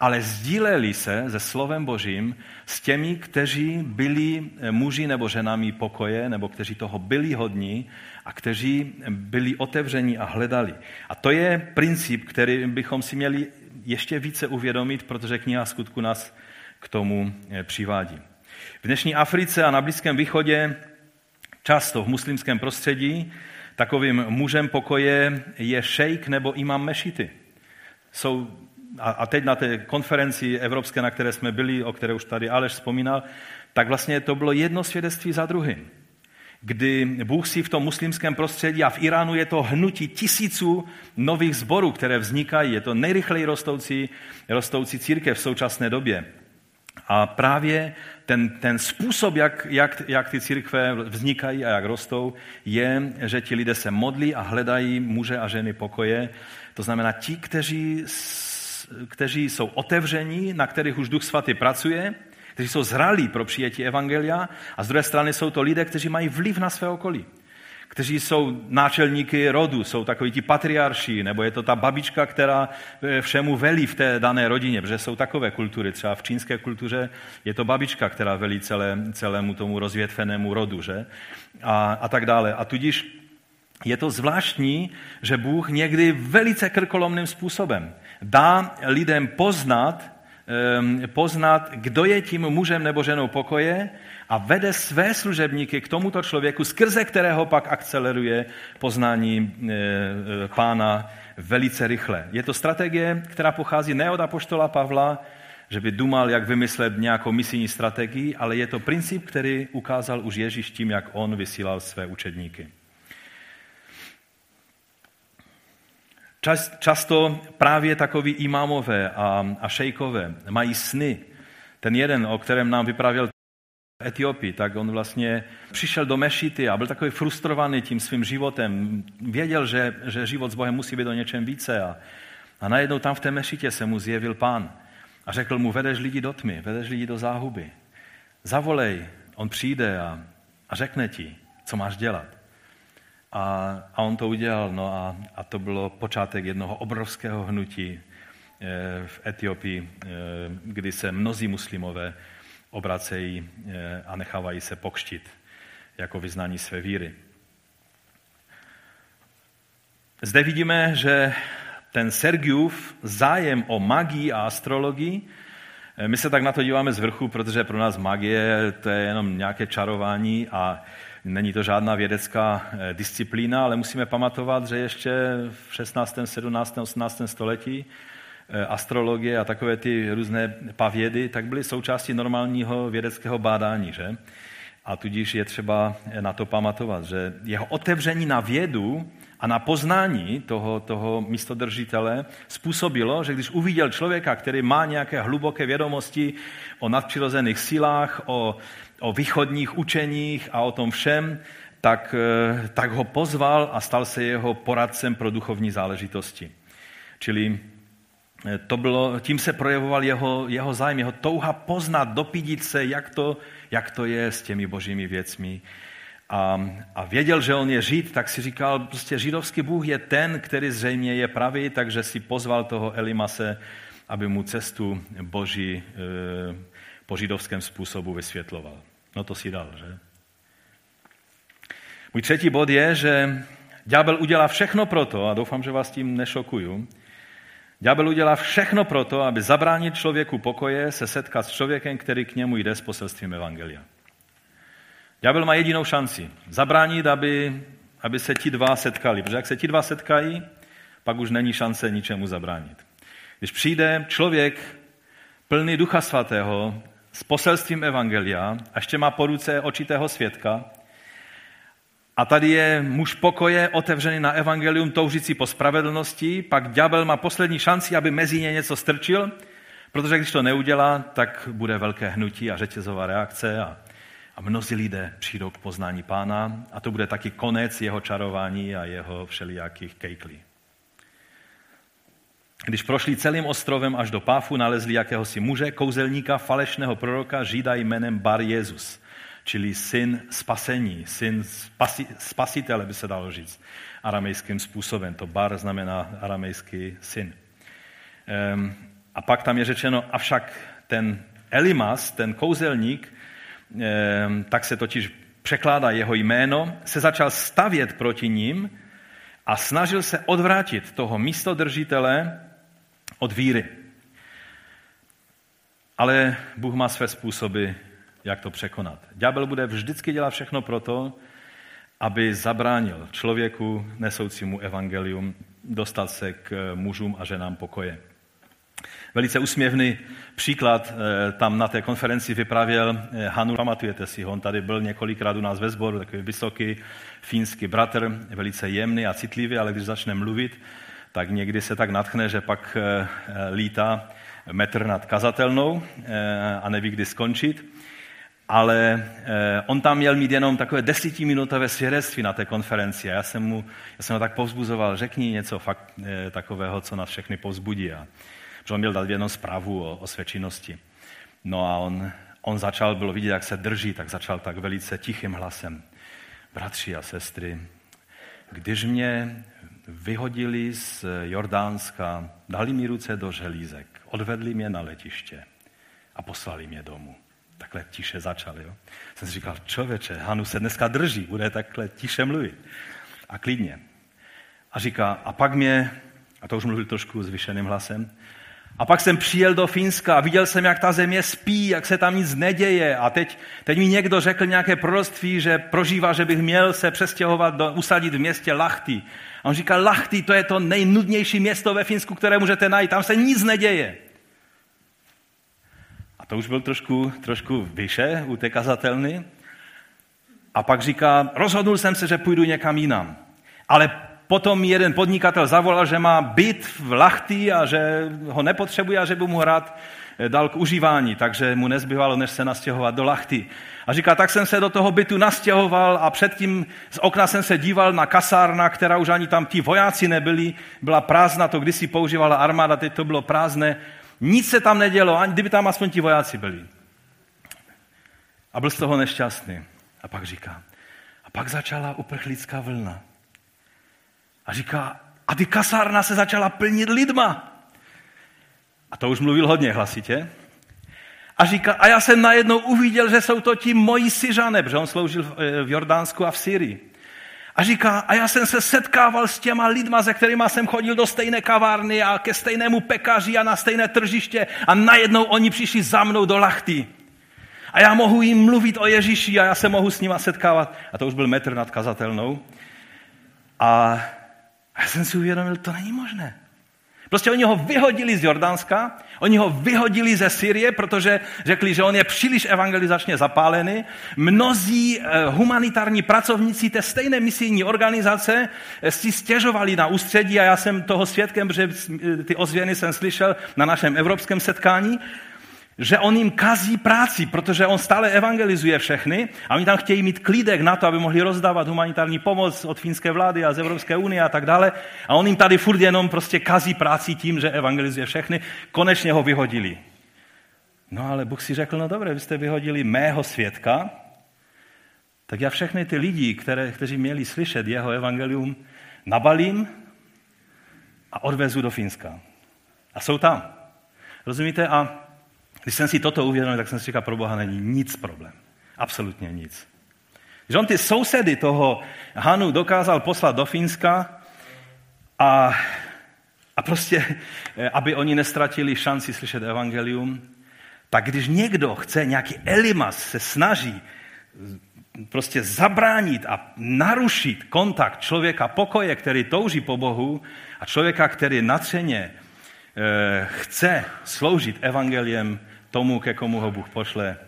ale sdíleli se se slovem Božím s těmi, kteří byli muži nebo ženami pokoje, nebo kteří toho byli hodní a kteří byli otevření a hledali. A to je princip, který bychom si měli ještě více uvědomit, protože kniha skutku nás k tomu eh, přivádí. V dnešní Africe a na Blízkém východě, často v muslimském prostředí, takovým mužem pokoje je šejk nebo imam mešity. Jsou a teď na té konferenci evropské, na které jsme byli, o které už tady Aleš vzpomínal, tak vlastně to bylo jedno svědectví za druhým. Kdy Bůh si v tom muslimském prostředí a v Iránu je to hnutí tisíců nových zborů, které vznikají. Je to nejrychleji rostoucí, rostoucí církev v současné době. A právě ten, ten způsob, jak, jak, jak ty církve vznikají a jak rostou, je, že ti lidé se modlí a hledají muže a ženy pokoje. To znamená, ti, kteří kteří jsou otevření, na kterých už Duch Svatý pracuje, kteří jsou zralí pro přijetí Evangelia a z druhé strany jsou to lidé, kteří mají vliv na své okolí kteří jsou náčelníky rodu, jsou takoví ti patriarši, nebo je to ta babička, která eh, všemu velí v té dané rodině, protože jsou takové kultury. Třeba v čínské kultuře je to babička, která velí celé, celému tomu rozvětvenému rodu, že? A, a tak dále. A tudíž je to zvláštní, že Bůh někdy velice krkolomným způsobem dá lidem poznat, poznat, kdo je tím mužem nebo ženou pokoje a vede své služebníky k tomuto člověku, skrze kterého pak akceleruje poznání pána velice rychle. Je to strategie, která pochází ne od apoštola Pavla, že by dumal, jak vymyslet nějakou misijní strategii, ale je to princip, který ukázal už Ježíš tím, jak on vysílal své učedníky. Čas, často právě takoví imámové a, a šejkové mají sny. Ten jeden, o kterém nám vyprávěl Etiopii, tak on vlastně přišel do mešity a byl takový frustrovaný tím svým životem. Věděl, že, že život s Bohem musí být o něčem více. A, a najednou tam v té mešitě se mu zjevil pán a řekl mu, vedeš lidi do tmy, vedeš lidi do záhuby. Zavolej, on přijde a, a řekne ti, co máš dělat. A, a on to udělal, no a, a to bylo počátek jednoho obrovského hnutí v Etiopii, kdy se mnozí muslimové obracejí a nechávají se pokštit jako vyznání své víry. Zde vidíme, že ten Sergiův zájem o magii a astrologii, eh, my se tak na to díváme z vrchu, protože pro nás magie to je jenom nějaké čarování a není to žádná vědecká eh, disciplína, ale musíme pamatovat, že ještě v 16., 17., 18. století eh, astrologie a takové ty různé pavědy, tak byly součástí normálního vědeckého bádání, že? A tudíž je třeba na to pamatovat, že jeho otevření na vědu a na poznání toho, toho místodržitele způsobilo, že když uviděl člověka, který má nějaké hluboké vědomosti o nadpřirozených silách, o, o východních učeních a o tom všem, tak, eh, tak ho pozval a stal se jeho poradcem pro duchovní záležitosti. Čili eh, to bylo, tím se projevoval jeho, jeho zájem, jeho touha poznat, dopídit se, jak to, jak to je s těmi božími věcmi a, a věděl, že on je žid, tak si říkal, prostě židovský Bůh je ten, který zřejmě je pravý, takže si pozval toho Elimase, aby mu cestu boží e, po židovském způsobu vysvětloval. No to si dal, že? Můj třetí bod je, že ďábel udělá všechno proto, a doufám, že vás tím nešokuju, ďábel udělá všechno proto, aby zabránit člověku pokoje se setkat s člověkem, který k němu jde s poselstvím Evangelia. Ďábel má jedinou šanci. Zabránit, aby, aby se ti dva setkali. Protože jak se ti dva setkají, pak už není šance ničemu zabránit. Když přijde člověk plný Ducha Svatého s poselstvím Evangelia a ještě má po ruce očitého svědka, a tady je muž pokoje, otevřený na evangelium, toužící po spravedlnosti, pak ďábel má poslední šanci, aby mezi ně něco strčil, protože když to neudělá, tak bude velké hnutí a řetězová reakce a a mnozí lidé přijdou k poznání pána. A to bude taky konec jeho čarování a jeho všelijakých kejklí. Když prošli celým ostrovem až do Páfu, nalezli jakéhosi muže, kouzelníka, falešného proroka, žida jménem Bar Jezus, čili syn spasení, syn spasi, spasitele, by se dalo říct, aramejským způsobem. To Bar znamená aramejský syn. Ehm, a pak tam je řečeno, avšak ten Elimas, ten kouzelník, Ehm, tak se totiž překládá jeho jméno, se začal stavět proti ním a snažil se odvrátit toho místodržitele od víry. Ale Bůh má své způsoby, jak to překonat. Ďábel bude vždycky dělat všechno proto, aby zabránil člověku nesoucímu evangelium dostat se k mužům a ženám pokoje. Velice usměvný příklad eh, tam na té konferenci vypravěl eh, Hanu, pamatujete si ho, on tady byl několikrát u nás ve sboru, takový vysoký finský bratr, velice jemný a citlivý, ale když začne mluvit, tak někdy se tak natchne, že pak eh, lítá metr nad kazatelnou a neví, kdy skončit. Ale on tam měl mít jenom takové desetiminutové svědectví na té konferenci. Já jsem, mu, já jsem ho tak povzbuzoval, řekni něco fakt takového, co nás všechny povzbudí. A že on měl dát jednou zprávu o, o své činnosti. No a on, on začal, bylo vidět, jak se drží, tak začal tak velice tichým hlasem. Bratři a sestry, když mě vyhodili z Jordánska, dali mi ruce do želízek, odvedli mě na letiště a poslali mě domů. Takhle tiše začal. Jo? Jsem si říkal, člověče, Hanu se dneska drží, bude takhle tiše mluvit. A klidně. A říká, a pak mě, a to už mluvil trošku zvyšeným hlasem, a pak jsem přijel do Finska a viděl jsem, jak ta země spí, jak se tam nic neděje. A teď, teď mi někdo řekl nějaké proroctví, že prožívá, že bych měl se přestěhovat, do, usadit v městě Lachty. A on říkal, Lachty, to je to nejnudnější město ve Finsku, které můžete najít. Tam se nic neděje. A to už byl trošku, trošku vyše u té kazatelny. A pak říká, rozhodnul jsem se, že půjdu někam jinam. Ale potom jeden podnikatel zavolal, že má byt v Lachty a že ho nepotřebuje a že by mu rád eh, dal k užívání, takže mu nezbyvalo, než se nastěhovat do Lachty. A říká, tak jsem se do toho bytu nastěhoval a předtím z okna jsem se díval na kasárna, která už ani tam ti vojáci nebyli, byla prázdná, to kdysi používala armáda, teď to bylo prázdné. Nic se tam nedělo, ani kdyby tam aspoň ti vojáci byli. A byl z toho nešťastný. A pak říká, a pak začala uprchlická vlna. A říká, a ty kasárna se začala plnit lidma. A to už mluvil hodně hlasitě. A říká, a já jsem najednou uviděl, že jsou to ti moji Syřané, protože on sloužil v Jordánsku a v Syrii. A říká, a já jsem se setkával s těma lidma, se kterými jsem chodil do stejné kavárny a ke stejnému pekaři a na stejné tržiště a najednou oni přišli za mnou do lachty. A já mohu jim mluvit o Ježíši a já se mohu s nima setkávat. A to už byl metr nad kazatelnou. A já jsem si uvědomil, to není možné. Prostě oni ho vyhodili z Jordánska, oni ho vyhodili ze Syrie, protože řekli, že on je příliš evangelizačně zapálený. Mnozí eh, humanitární pracovníci té stejné misijní organizace eh, si stěžovali na ústředí a já jsem toho svědkem, že ty ozvěny jsem slyšel na našem evropském setkání, že on jim kazí práci, protože on stále evangelizuje všechny a oni tam chtějí mít klídek na to, aby mohli rozdávat humanitární pomoc od finské vlády a z Evropské unie a tak dále. A on jim tady furt jenom prostě kazí práci tím, že evangelizuje všechny. Konečně ho vyhodili. No ale Bůh si řekl, no dobré, vy jste vyhodili mého svědka, tak já všechny ty lidi, které, kteří měli slyšet jeho evangelium, nabalím a odvezu do Finska. A jsou tam. Rozumíte? A když jsem si toto uvědomil, tak jsem si říkal, pro Boha není nic problém. Absolutně nic. Že on ty sousedy toho Hanu dokázal poslat do Fínska a, a prostě, eh, aby oni nestratili šanci slyšet evangelium, tak když někdo chce, nějaký elimas se snaží prostě zabránit a narušit kontakt člověka pokoje, který touží po Bohu a člověka, který natřeně eh, chce sloužit evangeliem, tomu, ke komu ho Bůh pošle,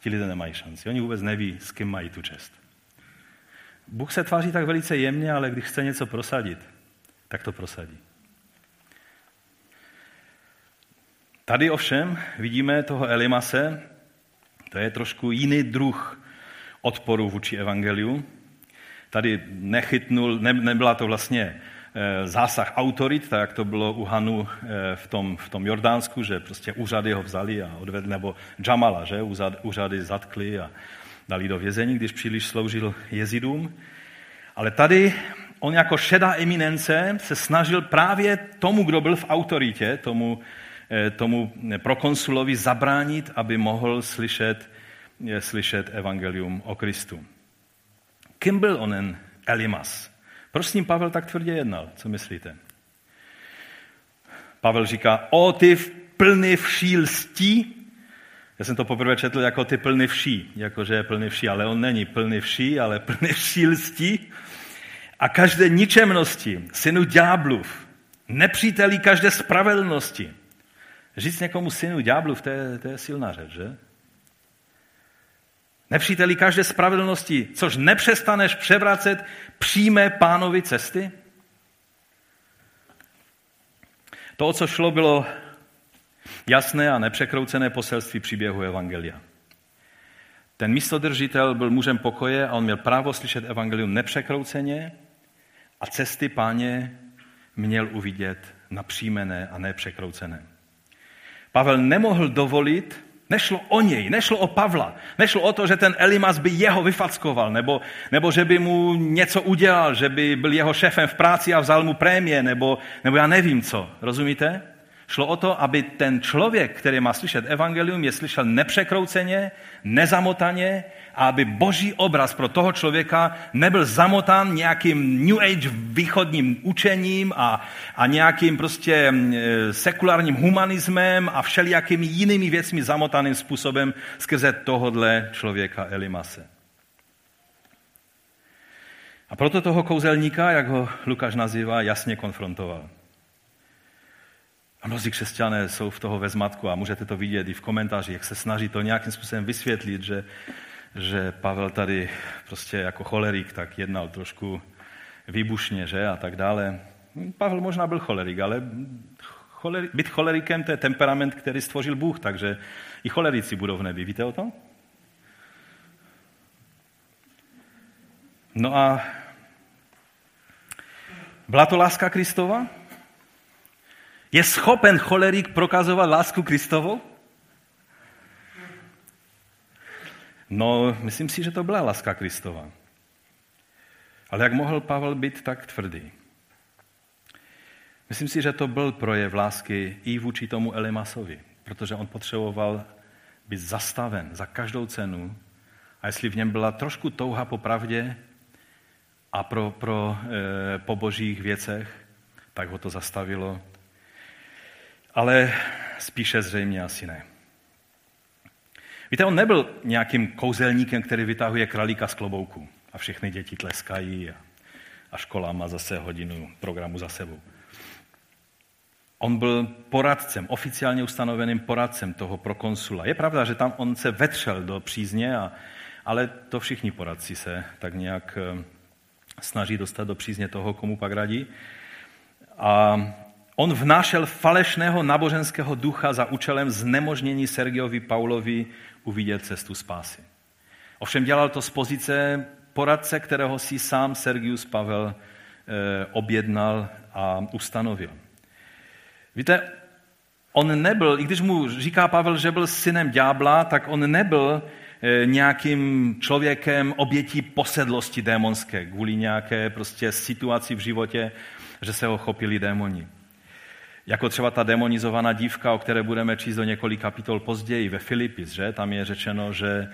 ti lidé nemají šanci. Oni vůbec neví, s kým mají tu čest. Bůh se tváří tak velice jemně, ale když chce něco prosadit, tak to prosadí. Tady ovšem vidíme toho Elimase, to je trošku jiný druh odporu vůči evangeliu. Tady nechytnul, ne, nebyla to vlastně zásah autorit, tak jak to bylo u Hanu eh, v tom, v tom Jordánsku, že prostě úřady ho vzali a odvedli, nebo Jamala, že úřady zatkli a dali do vězení, když příliš sloužil jezidům. Ale tady on jako šedá eminence se snažil právě tomu, kdo byl v autoritě, tomu, eh, tomu prokonsulovi zabránit, aby mohl slyšet, slyšet evangelium o Kristu. Kým byl onen Elimas? Proč s ním Pavel tak tvrdě jednal? Co myslíte? Pavel říká, o ty plný vší lstí. Já jsem to poprvé četl jako ty plný vší, jakože je plný vší, ale on není plný vší, ale plný vší lstí. A každé ničemnosti, synu ďáblův, nepřítelí každé spravedlnosti. Říct někomu synu ďáblův, to to je silná řeč, že? Nepříteli každé spravedlnosti, což nepřestaneš převracet přímé pánovi cesty? To, o co šlo, bylo jasné a nepřekroucené poselství příběhu Evangelia. Ten místodržitel byl mužem pokoje a on měl právo slyšet Evangelium nepřekrouceně a cesty páně měl uvidět napřímené a nepřekroucené. Pavel nemohl dovolit, Nešlo o něj, nešlo o Pavla, nešlo o to, že ten Elimas by jeho vyfackoval, nebo, nebo že by mu něco udělal, že by byl jeho šéfem v práci a vzal mu prémie, nebo, nebo já nevím co. Rozumíte? Šlo o to, aby ten člověk, který má slyšet evangelium, je slyšel nepřekrouceně, nezamotaně a aby boží obraz pro toho člověka nebyl zamotán nějakým New Age východním učením a, a nějakým prostě mm, e, sekulárním humanismem a všelijakými jinými věcmi zamotaným způsobem skrze tohodle člověka Elimase. A proto toho kouzelníka, jak ho Lukáš nazývá, jasně konfrontoval. A mnozí křesťané jsou v toho ve zmatku a můžete to vidět i v komentářích, jak se snaží to nějakým způsobem vysvětlit, že, že Pavel tady prostě jako cholerik tak jednal trošku výbušně, že a tak dále. Pavel možná byl cholerik, ale cholerik, být cholerikem to je temperament, který stvořil Bůh, takže i cholerici budou v nebi. Víte o tom? No a byla to láska Kristova? Je schopen cholerik prokazovat lásku Kristovou? No, myslím si, že to byla láska Kristova. Ale jak mohl Pavel být tak tvrdý? Myslím si, že to byl projev lásky i vůči tomu Elimasovi, protože on potřeboval být zastaven za každou cenu a jestli v něm byla trošku touha po pravdě a pro, pro e, po božích věcech, tak ho to zastavilo. Ale spíše zřejmě asi ne. Víte, on nebyl nějakým kouzelníkem, který vytahuje králíka z klobouku a všechny děti tleskají a, a škola má zase hodinu programu za sebou. On byl poradcem, oficiálně ustanoveným poradcem toho prokonsula. Je pravda, že tam on se vetřel do přízně, a, ale to všichni poradci se tak nějak eh, snaží dostat do přízně toho, komu pak radí. A on vnášel falešného náboženského ducha za účelem znemožnění Sergiovi Paulovi uvidět cestu spásy. Ovšem dělal to z pozice poradce, kterého si sám Sergius Pavel eh, objednal a ustanovil. Víte, on nebyl, i když mu říká Pavel, že byl synem ďábla, tak on nebyl eh, nějakým člověkem obětí posedlosti démonské kvůli nějaké prostě situaci v životě, že se ho chopili démoni. Jako třeba ta demonizovaná dívka, o které budeme číst do několik kapitol později ve Filipis, že? Tam je řečeno, že,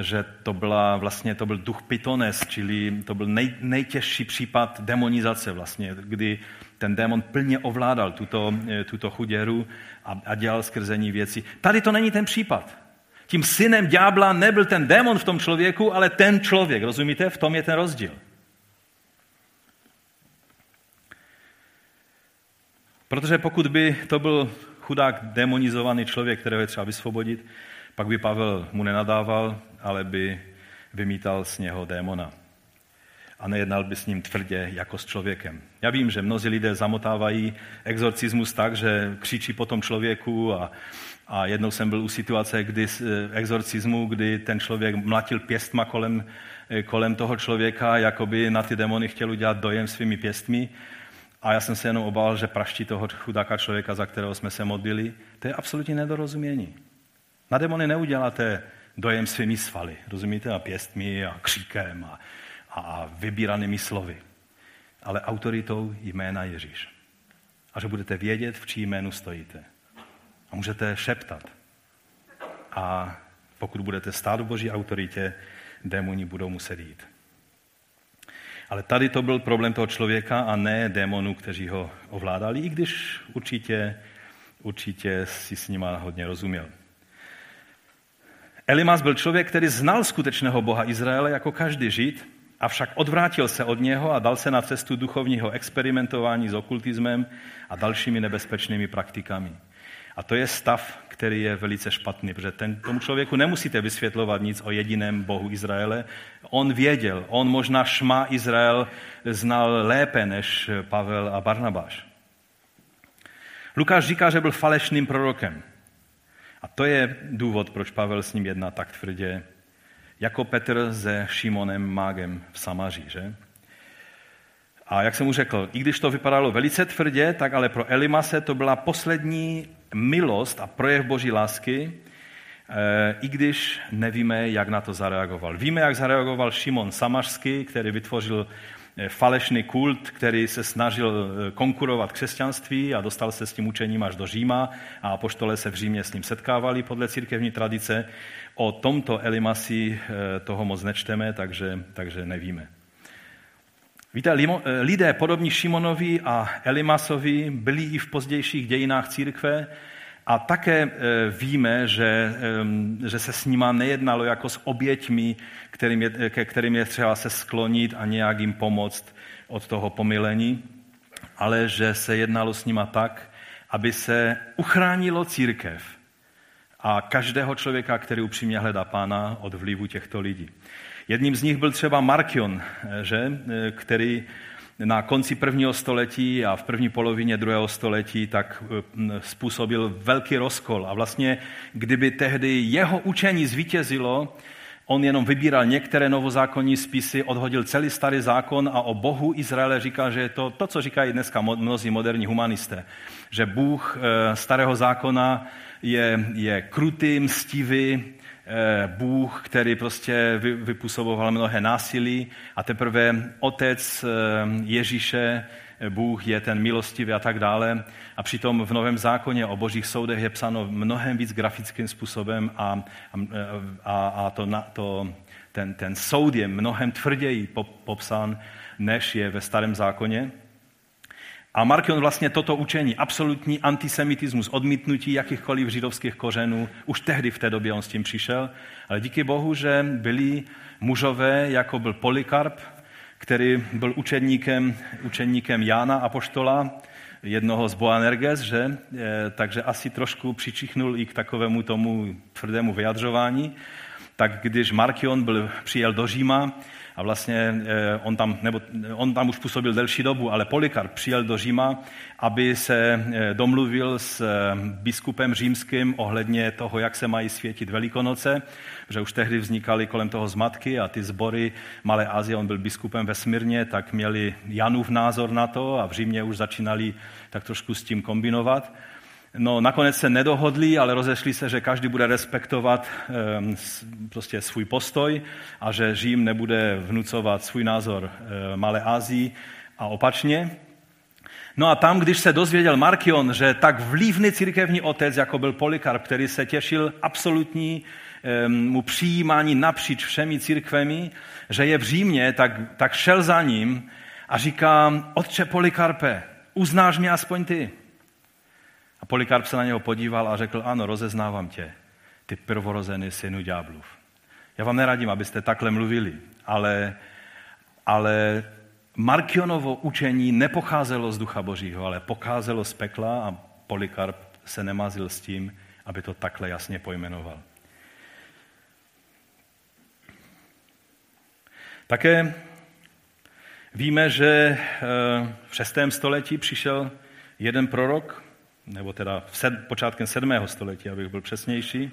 že to, byla, vlastně, to byl duch Pitones, čili to byl nej, nejtěžší případ demonizace vlastně, kdy ten démon plně ovládal tuto, eh, tuto chuděru a, a dělal skrze ní věci. Tady to není ten případ. Tím synem ďábla nebyl ten démon v tom člověku, ale ten člověk. Rozumíte? V tom je ten rozdíl. Protože pokud by to byl chudák demonizovaný člověk, kterého je třeba vysvobodit, pak by Pavel mu nenadával, ale by vymítal z něho démona. A nejednal by s ním tvrdě jako s člověkem. Já vím, že mnozí lidé zamotávají exorcismus tak, že křičí po tom člověku a, a jednou jsem byl u situace, kdy eh, exorcismu, kdy ten člověk mlatil pěstma kolem, eh, kolem toho člověka, jako by na ty demony chtěl udělat dojem svými pěstmi. A já jsem se jenom obával, že praští toho chudáka člověka, za kterého jsme se modlili. To je absolutní nedorozumění. Na demony neuděláte dojem svými svaly, rozumíte, a pěstmi a kříkem a, a vybíranými slovy, ale autoritou jména Ježíš. A že budete vědět, v čí jménu stojíte. A můžete šeptat. A pokud budete stát v boží autoritě, démoni budou muset jít. Ale tady to byl problém toho člověka a ne démonů, kteří ho ovládali, i když určitě, určitě si s nima hodně rozuměl. Elimas byl člověk, který znal skutečného Boha Izraele jako každý žid, avšak odvrátil se od něho a dal se na cestu duchovního experimentování s okultismem a dalšími nebezpečnými praktikami. A to je stav, který je velice špatný, protože ten, tomu člověku nemusíte vysvětlovat nic o jediném Bohu Izraele. On věděl, on možná šma Izrael znal lépe než Pavel a Barnabáš. Lukáš říká, že byl falešným prorokem. A to je důvod, proč Pavel s ním jedná tak tvrdě, jako Petr se Šimonem Mágem v Samaří, že? A jak jsem mu řekl, i když to vypadalo velice tvrdě, tak ale pro Elimase to byla poslední milost a projev boží lásky, eh, i když nevíme, jak na to zareagoval. Víme, jak zareagoval Šimon Samařský, který vytvořil eh, falešný kult, který se snažil eh, konkurovat křesťanství a dostal se s tím učením až do Říma a apoštole se v Římě s ním setkávali podle církevní tradice. O tomto Elimasi toho moc nečteme, takže, takže nevíme. Víte, lidé podobní Šimonovi a Elimasovi byli i v pozdějších dějinách církve a také e, víme, že, že se s nima nejednalo jako s oběťmi, kterým je, ke kterým je třeba se sklonit a nějak jim pomoct od toho pomilení, ale že se jednalo s nima tak, aby se uchránilo církev a každého člověka, který upřímně hledá pána od vlivu těchto lidí. Jedním z nich byl třeba Markion, eh, že? Eh, který na konci prvního století a v první polovině druhého století tak eh, způsobil velký rozkol. A vlastně, kdyby tehdy jeho učení zvítězilo, on jenom vybíral některé novozákonní spisy, odhodil celý starý zákon a o Bohu Izraele říkal, že je to to, co říkají dneska mnozí moderní humanisté, že Bůh starého zákona je, je krutý, mstivý, Bůh, který prostě vypůsoboval mnohé násilí a teprve otec eh, Ježíše Bůh je ten milostivý a tak dále. A přitom v Novém zákoně o božích soudech je psáno mnohem víc grafickým způsobem a, a, a to, to, ten, ten soud je mnohem tvrději popsán, než je ve starém zákoně. A Markion vlastně toto učení, absolutní antisemitismus, odmítnutí jakýchkoliv židovských kořenů, už tehdy v té době on s tím přišel, ale díky Bohu, že byli mužové, jako byl Polikarp, který byl učedníkem, učedníkem Jána Apoštola, jednoho z Boanerges, že? E, takže asi trošku přičichnul i k takovému tomu tvrdému vyjadřování. Tak když Markion byl, přijel do Říma, a vlastně eh, on tam, nebo on tam už působil delší dobu, ale Polikarp přijel do Říma, aby se eh, domluvil s eh, biskupem římským ohledně toho, jak se mají světit Velikonoce, že už tehdy vznikaly kolem toho zmatky a ty sbory Malé Azie, on byl biskupem ve Smyrně, tak měli Janův názor na to a v Římě už začínali tak trošku s tím kombinovat. No, nakonec se nedohodli, ale rozešli se, že každý bude respektovat um, prostě svůj postoj a že Řím nebude vnucovat svůj názor uh, Malé Asii a opačně. No a tam, když se dozvěděl Markion, že tak vlivný církevní otec, jako byl Polikarp, který se těšil absolutní um, mu přijímání napříč všemi církvemi, že je v Římě, tak, tak šel za ním a říká, otče Polikarpe, uznáš mě aspoň ty. A Polikarp se na něho podíval a řekl, ano, rozeznávám tě, ty prvorozený synu ďáblův. Já vám neradím, abyste takhle mluvili, ale, ale Markionovo učení nepocházelo z ducha božího, ale pocházelo z pekla a Polikarp se nemazil s tím, aby to takhle jasně pojmenoval. Také víme, že eh, v 6. století přišel jeden prorok, nebo teda v sed, počátkem 7. století, abych byl přesnější,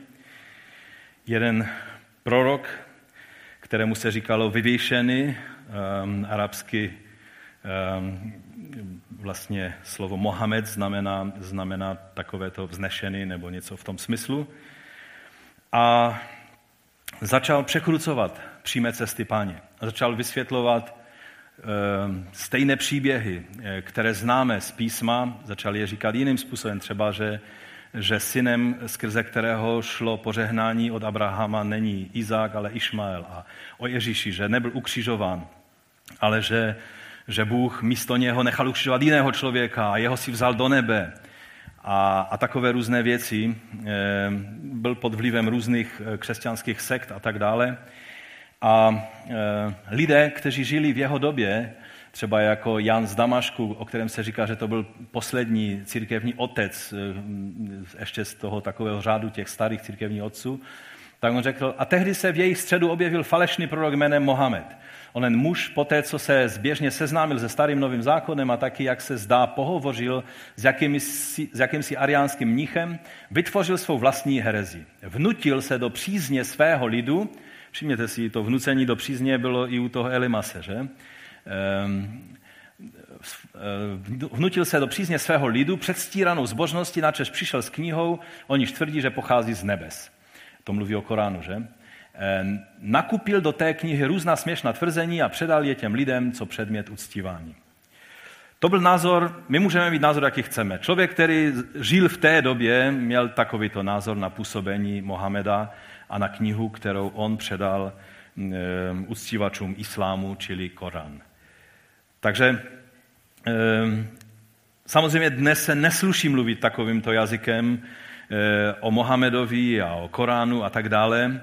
jeden prorok, kterému se říkalo vyvěšený, um, arabsky um, vlastně slovo Mohamed znamená, znamená takovéto vznešený nebo něco v tom smyslu. A začal překrucovat přímé cesty páně. Začal vysvětlovat Ehm, stejné příběhy, eh, které známe z písma, začali je říkat jiným způsobem. Třeba, že, že synem, skrze kterého šlo požehnání od Abrahama, není Izák, ale Išmael. A o Ježíši, že nebyl ukřižován, ale že, že Bůh místo něho nechal ukřižovat jiného člověka a jeho si vzal do nebe. A, a takové různé věci. Ehm, byl pod vlivem různých eh, křesťanských sekt a tak dále. A e, lidé, kteří žili v jeho době, třeba jako Jan z Damašku, o kterém se říká, že to byl poslední církevní otec, e, ještě z toho takového řádu těch starých církevních otců, tak on řekl, a tehdy se v jejich středu objevil falešný prorok jménem Mohamed. Onen muž, po té, co se zběžně seznámil se starým novým zákonem a taky, jak se zdá, pohovořil s, jakýmsi, s jakýmsi ariánským mnichem, vytvořil svou vlastní herezi. Vnutil se do přízně svého lidu, Všimněte si, to vnucení do přízně bylo i u toho Elimase, že? Ehm, vnutil se do přízně svého lidu předstíranou zbožnosti, načež přišel s knihou, oni tvrdí, že pochází z nebes. To mluví o Koránu, že? Ehm, nakupil do té knihy různá směšná tvrzení a předal je těm lidem, co předmět uctívání. To byl názor, my můžeme mít názor, jaký chceme. Člověk, který žil v té době, měl takovýto názor na působení Mohameda a na knihu, kterou on předal mm, uctívačům islámu, čili Korán. Takže samozřejmě dnes se nesluší mluvit takovýmto jazykem eh, o Mohamedovi a o Koránu a tak dále.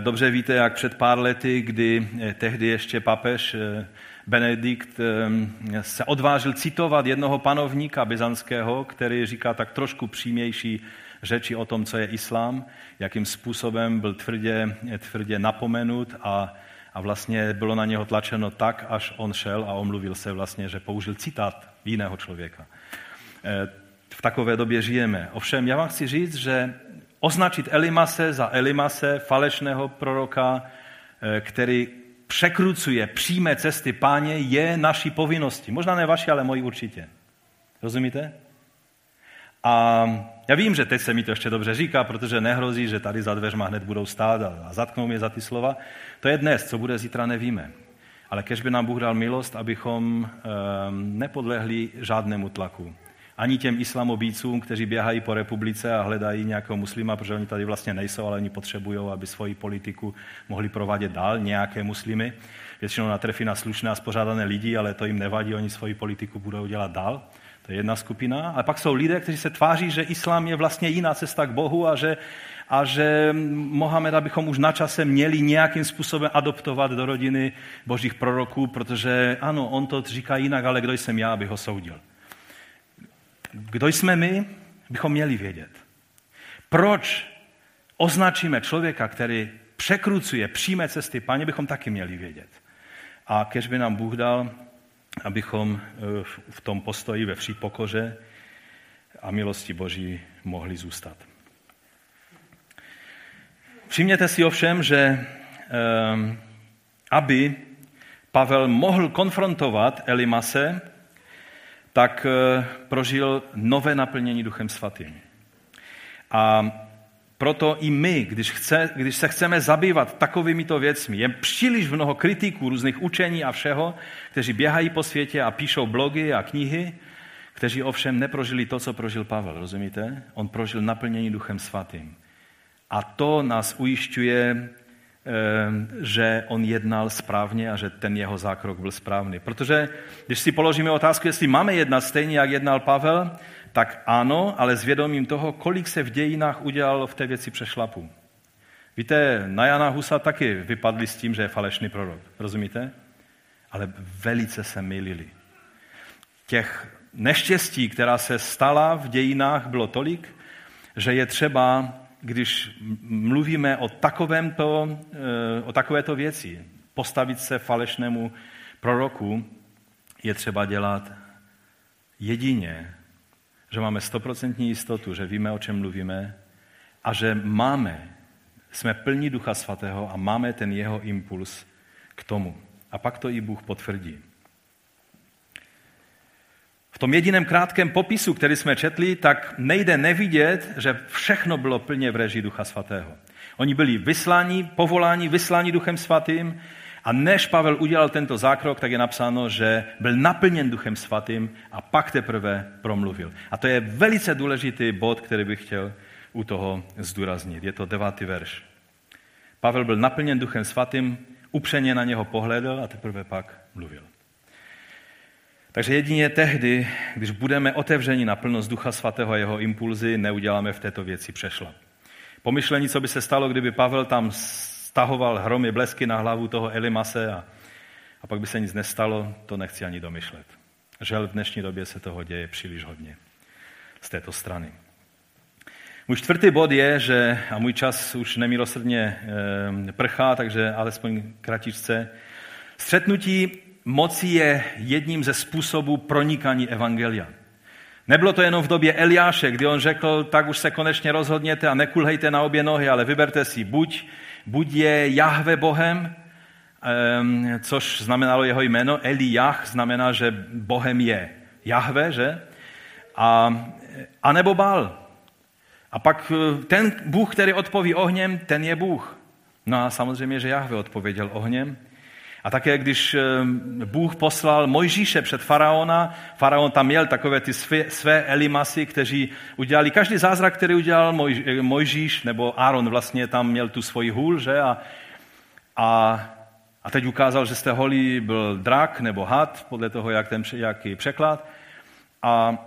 Dobře víte, jak před pár lety, kdy tehdy ještě papež Benedikt se odvážil citovat jednoho panovníka byzantského, který říká tak trošku přímější řeči o tom, co je islám, jakým způsobem byl tvrdě, tvrdě napomenut a, a vlastně bylo na něho tlačeno tak, až on šel a omluvil se vlastně, že použil citát jiného člověka. E, v takové době žijeme. Ovšem, já vám chci říct, že označit Elimase za Elimase, falešného proroka, e, který překrucuje přímé cesty páně, je naší povinností. Možná ne vaši, ale moji určitě. Rozumíte? A já vím, že teď se mi to ještě dobře říká, protože nehrozí, že tady za dveřma hned budou stát a zatknou mě za ty slova. To je dnes, co bude zítra, nevíme. ale kež by nám Bůh dal milost, abychom nepodlehli žádnému tlaku. Ani těm islamobícům, kteří běhají po republice a hledají nějakého muslima, protože oni tady vlastně nejsou, ale oni potřebují, aby svoji politiku mohli provádět dál, nějaké muslimy. Většinou natrefí na slušné a spořádané lidi, ale to jim nevadí, oni svoji politiku budou dělat dál. To je jedna skupina. Ale pak jsou lidé, kteří se tváří, že islám je vlastně jiná cesta k Bohu a že, a že Mohameda bychom už na čase měli nějakým způsobem adoptovat do rodiny božích proroků, protože ano, on to říká jinak, ale kdo jsem já, abych ho soudil. Kdo jsme my, bychom měli vědět. Proč označíme člověka, který překrucuje přímé cesty páně, bychom taky měli vědět. A kež by nám Bůh dal abychom eh, v tom postoji ve vší pokoře a milosti Boží mohli zůstat. Všimněte si ovšem, že eh, aby Pavel mohl konfrontovat Elimase, tak eh, prožil nové naplnění Duchem Svatým. A proto i my, když, chce, když se chceme zabývat takovými to věcmi, je příliš mnoho kritiků různých učení a všeho, kteří běhají po světě a píšou blogy a knihy, kteří ovšem neprožili to, co prožil Pavel, rozumíte? On prožil naplnění Duchem Svatým. A to nás ujišťuje, eh, že on jednal správně a že ten jeho zákrok byl správný. Protože když si položíme otázku, jestli máme jednat stejně, jak jednal Pavel, tak ano, ale s vědomím toho, kolik se v dějinách udělalo v té věci přešlapu. Víte, na Jana Husa taky vypadli s tím, že je falešný prorok. Rozumíte? Ale velice se mylili. Těch neštěstí, která se stala v dějinách, bylo tolik, že je třeba, když mluvíme o, takovémto, eh, o takovéto věci, postavit se falešnému proroku, je třeba dělat jedině že máme stoprocentní jistotu, že víme, o čem mluvíme a že máme, jsme plní Ducha Svatého a máme ten jeho impuls k tomu. A pak to i Bůh potvrdí. V tom jediném krátkém popisu, který jsme četli, tak nejde nevidět, že všechno bylo plně v režii Ducha Svatého. Oni byli vysláni, povoláni, vysláni Duchem Svatým a než Pavel udělal tento zákrok, tak je napsáno, že byl naplněn Duchem Svatým a pak teprve promluvil. A to je velice důležitý bod, který bych chtěl u toho zdůraznit. Je to devátý verš. Pavel byl naplněn Duchem Svatým, upřeně na něho pohledl a teprve pak mluvil. Takže jedině tehdy, když budeme otevřeni na plnost Ducha Svatého a jeho impulzy, neuděláme v této věci přešlap. Pomyšlení, co by se stalo, kdyby Pavel tam stahoval hromy, blesky na hlavu toho Elimase a, a pak by se nic nestalo, to nechci ani domyšlet. Žel v dnešní době se toho děje příliš hodně z této strany. Můj čtvrtý bod je, že, a můj čas už nemilosrdně e, prchá, takže alespoň kratičce, střetnutí moci je jedním ze způsobů pronikání evangelia. Nebylo to jenom v době Eliáše, kdy on řekl, tak už se konečně rozhodněte a nekulhejte na obě nohy, ale vyberte si buď buď je Jahve Bohem, což znamenalo jeho jméno, Eliach znamená, že Bohem je Jahve, že? A, a nebo Bal. A pak eh, ten Bůh, který odpoví ohněm, ten je Bůh. No a samozřejmě, že Jahve odpověděl ohněm. A také, když Bůh poslal Mojžíše před faraona, faraon tam měl takové ty své, své elimasy, kteří udělali každý zázrak, který udělal Moj, Mojžíš, nebo Aaron vlastně tam měl tu svoji hůl, že? A, a, a teď ukázal, že té holí byl drak nebo had, podle toho, jak ten, jaký překlad. A,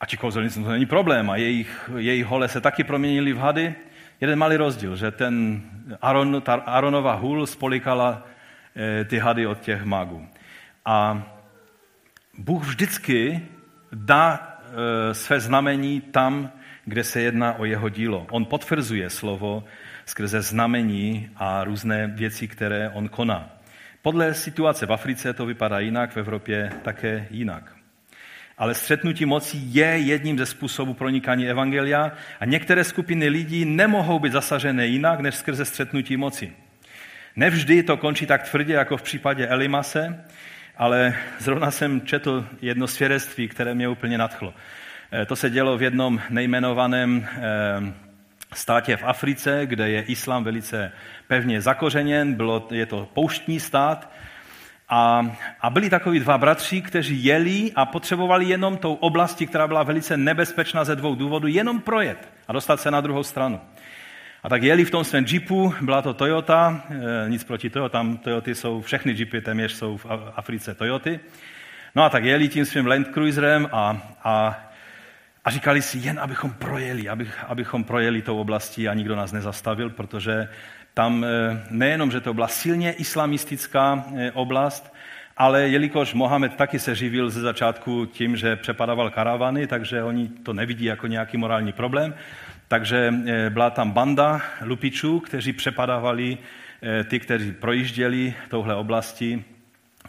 a ti kouzelníci, to není problém. A jejich, jejich hole se taky proměnili v hady. Jeden malý rozdíl, že ten Aaron, ta Aaronova hůl spolikala Eh, ty hady od těch magů. A Bůh vždycky dá eh, své znamení tam, kde se jedná o jeho dílo. On potvrzuje slovo skrze znamení a různé věci, které on koná. Podle situace v Africe to vypadá jinak, v Evropě také jinak. Ale střetnutí mocí je jedním ze způsobů pronikání evangelia a některé skupiny lidí nemohou být zasažené jinak než skrze střetnutí moci. Nevždy to končí tak tvrdě, jako v případě Elimase, ale zrovna jsem četl jedno svědectví, které mě úplně nadchlo. Eh, to se dělo v jednom nejmenovaném eh, státě v Africe, kde je islám velice pevně zakořeněn, bylo, je to pouštní stát A, a byli takoví dva bratři, kteří jeli a potřebovali jenom tou oblasti, která byla velice nebezpečná ze dvou důvodů, jenom projet a dostat se na druhou stranu. A tak jeli v tom svém jeepu, byla to Toyota, e, nic proti Toyotám, Toyoty jsou, všechny jeepy téměř jsou v Africe Toyoty. No a tak jeli tím svým Land Cruiserem a, a, a říkali si, jen abychom projeli, abych, abychom projeli tou oblastí a nikdo nás nezastavil, protože tam e, nejenom, že to byla silně islamistická e, oblast, ale jelikož Mohamed taky se živil ze začátku tím, že přepadával karavany, takže oni to nevidí jako nějaký morální problém, takže eh, byla tam banda lupičů, kteří přepadávali eh, ty, kteří projížděli touhle oblasti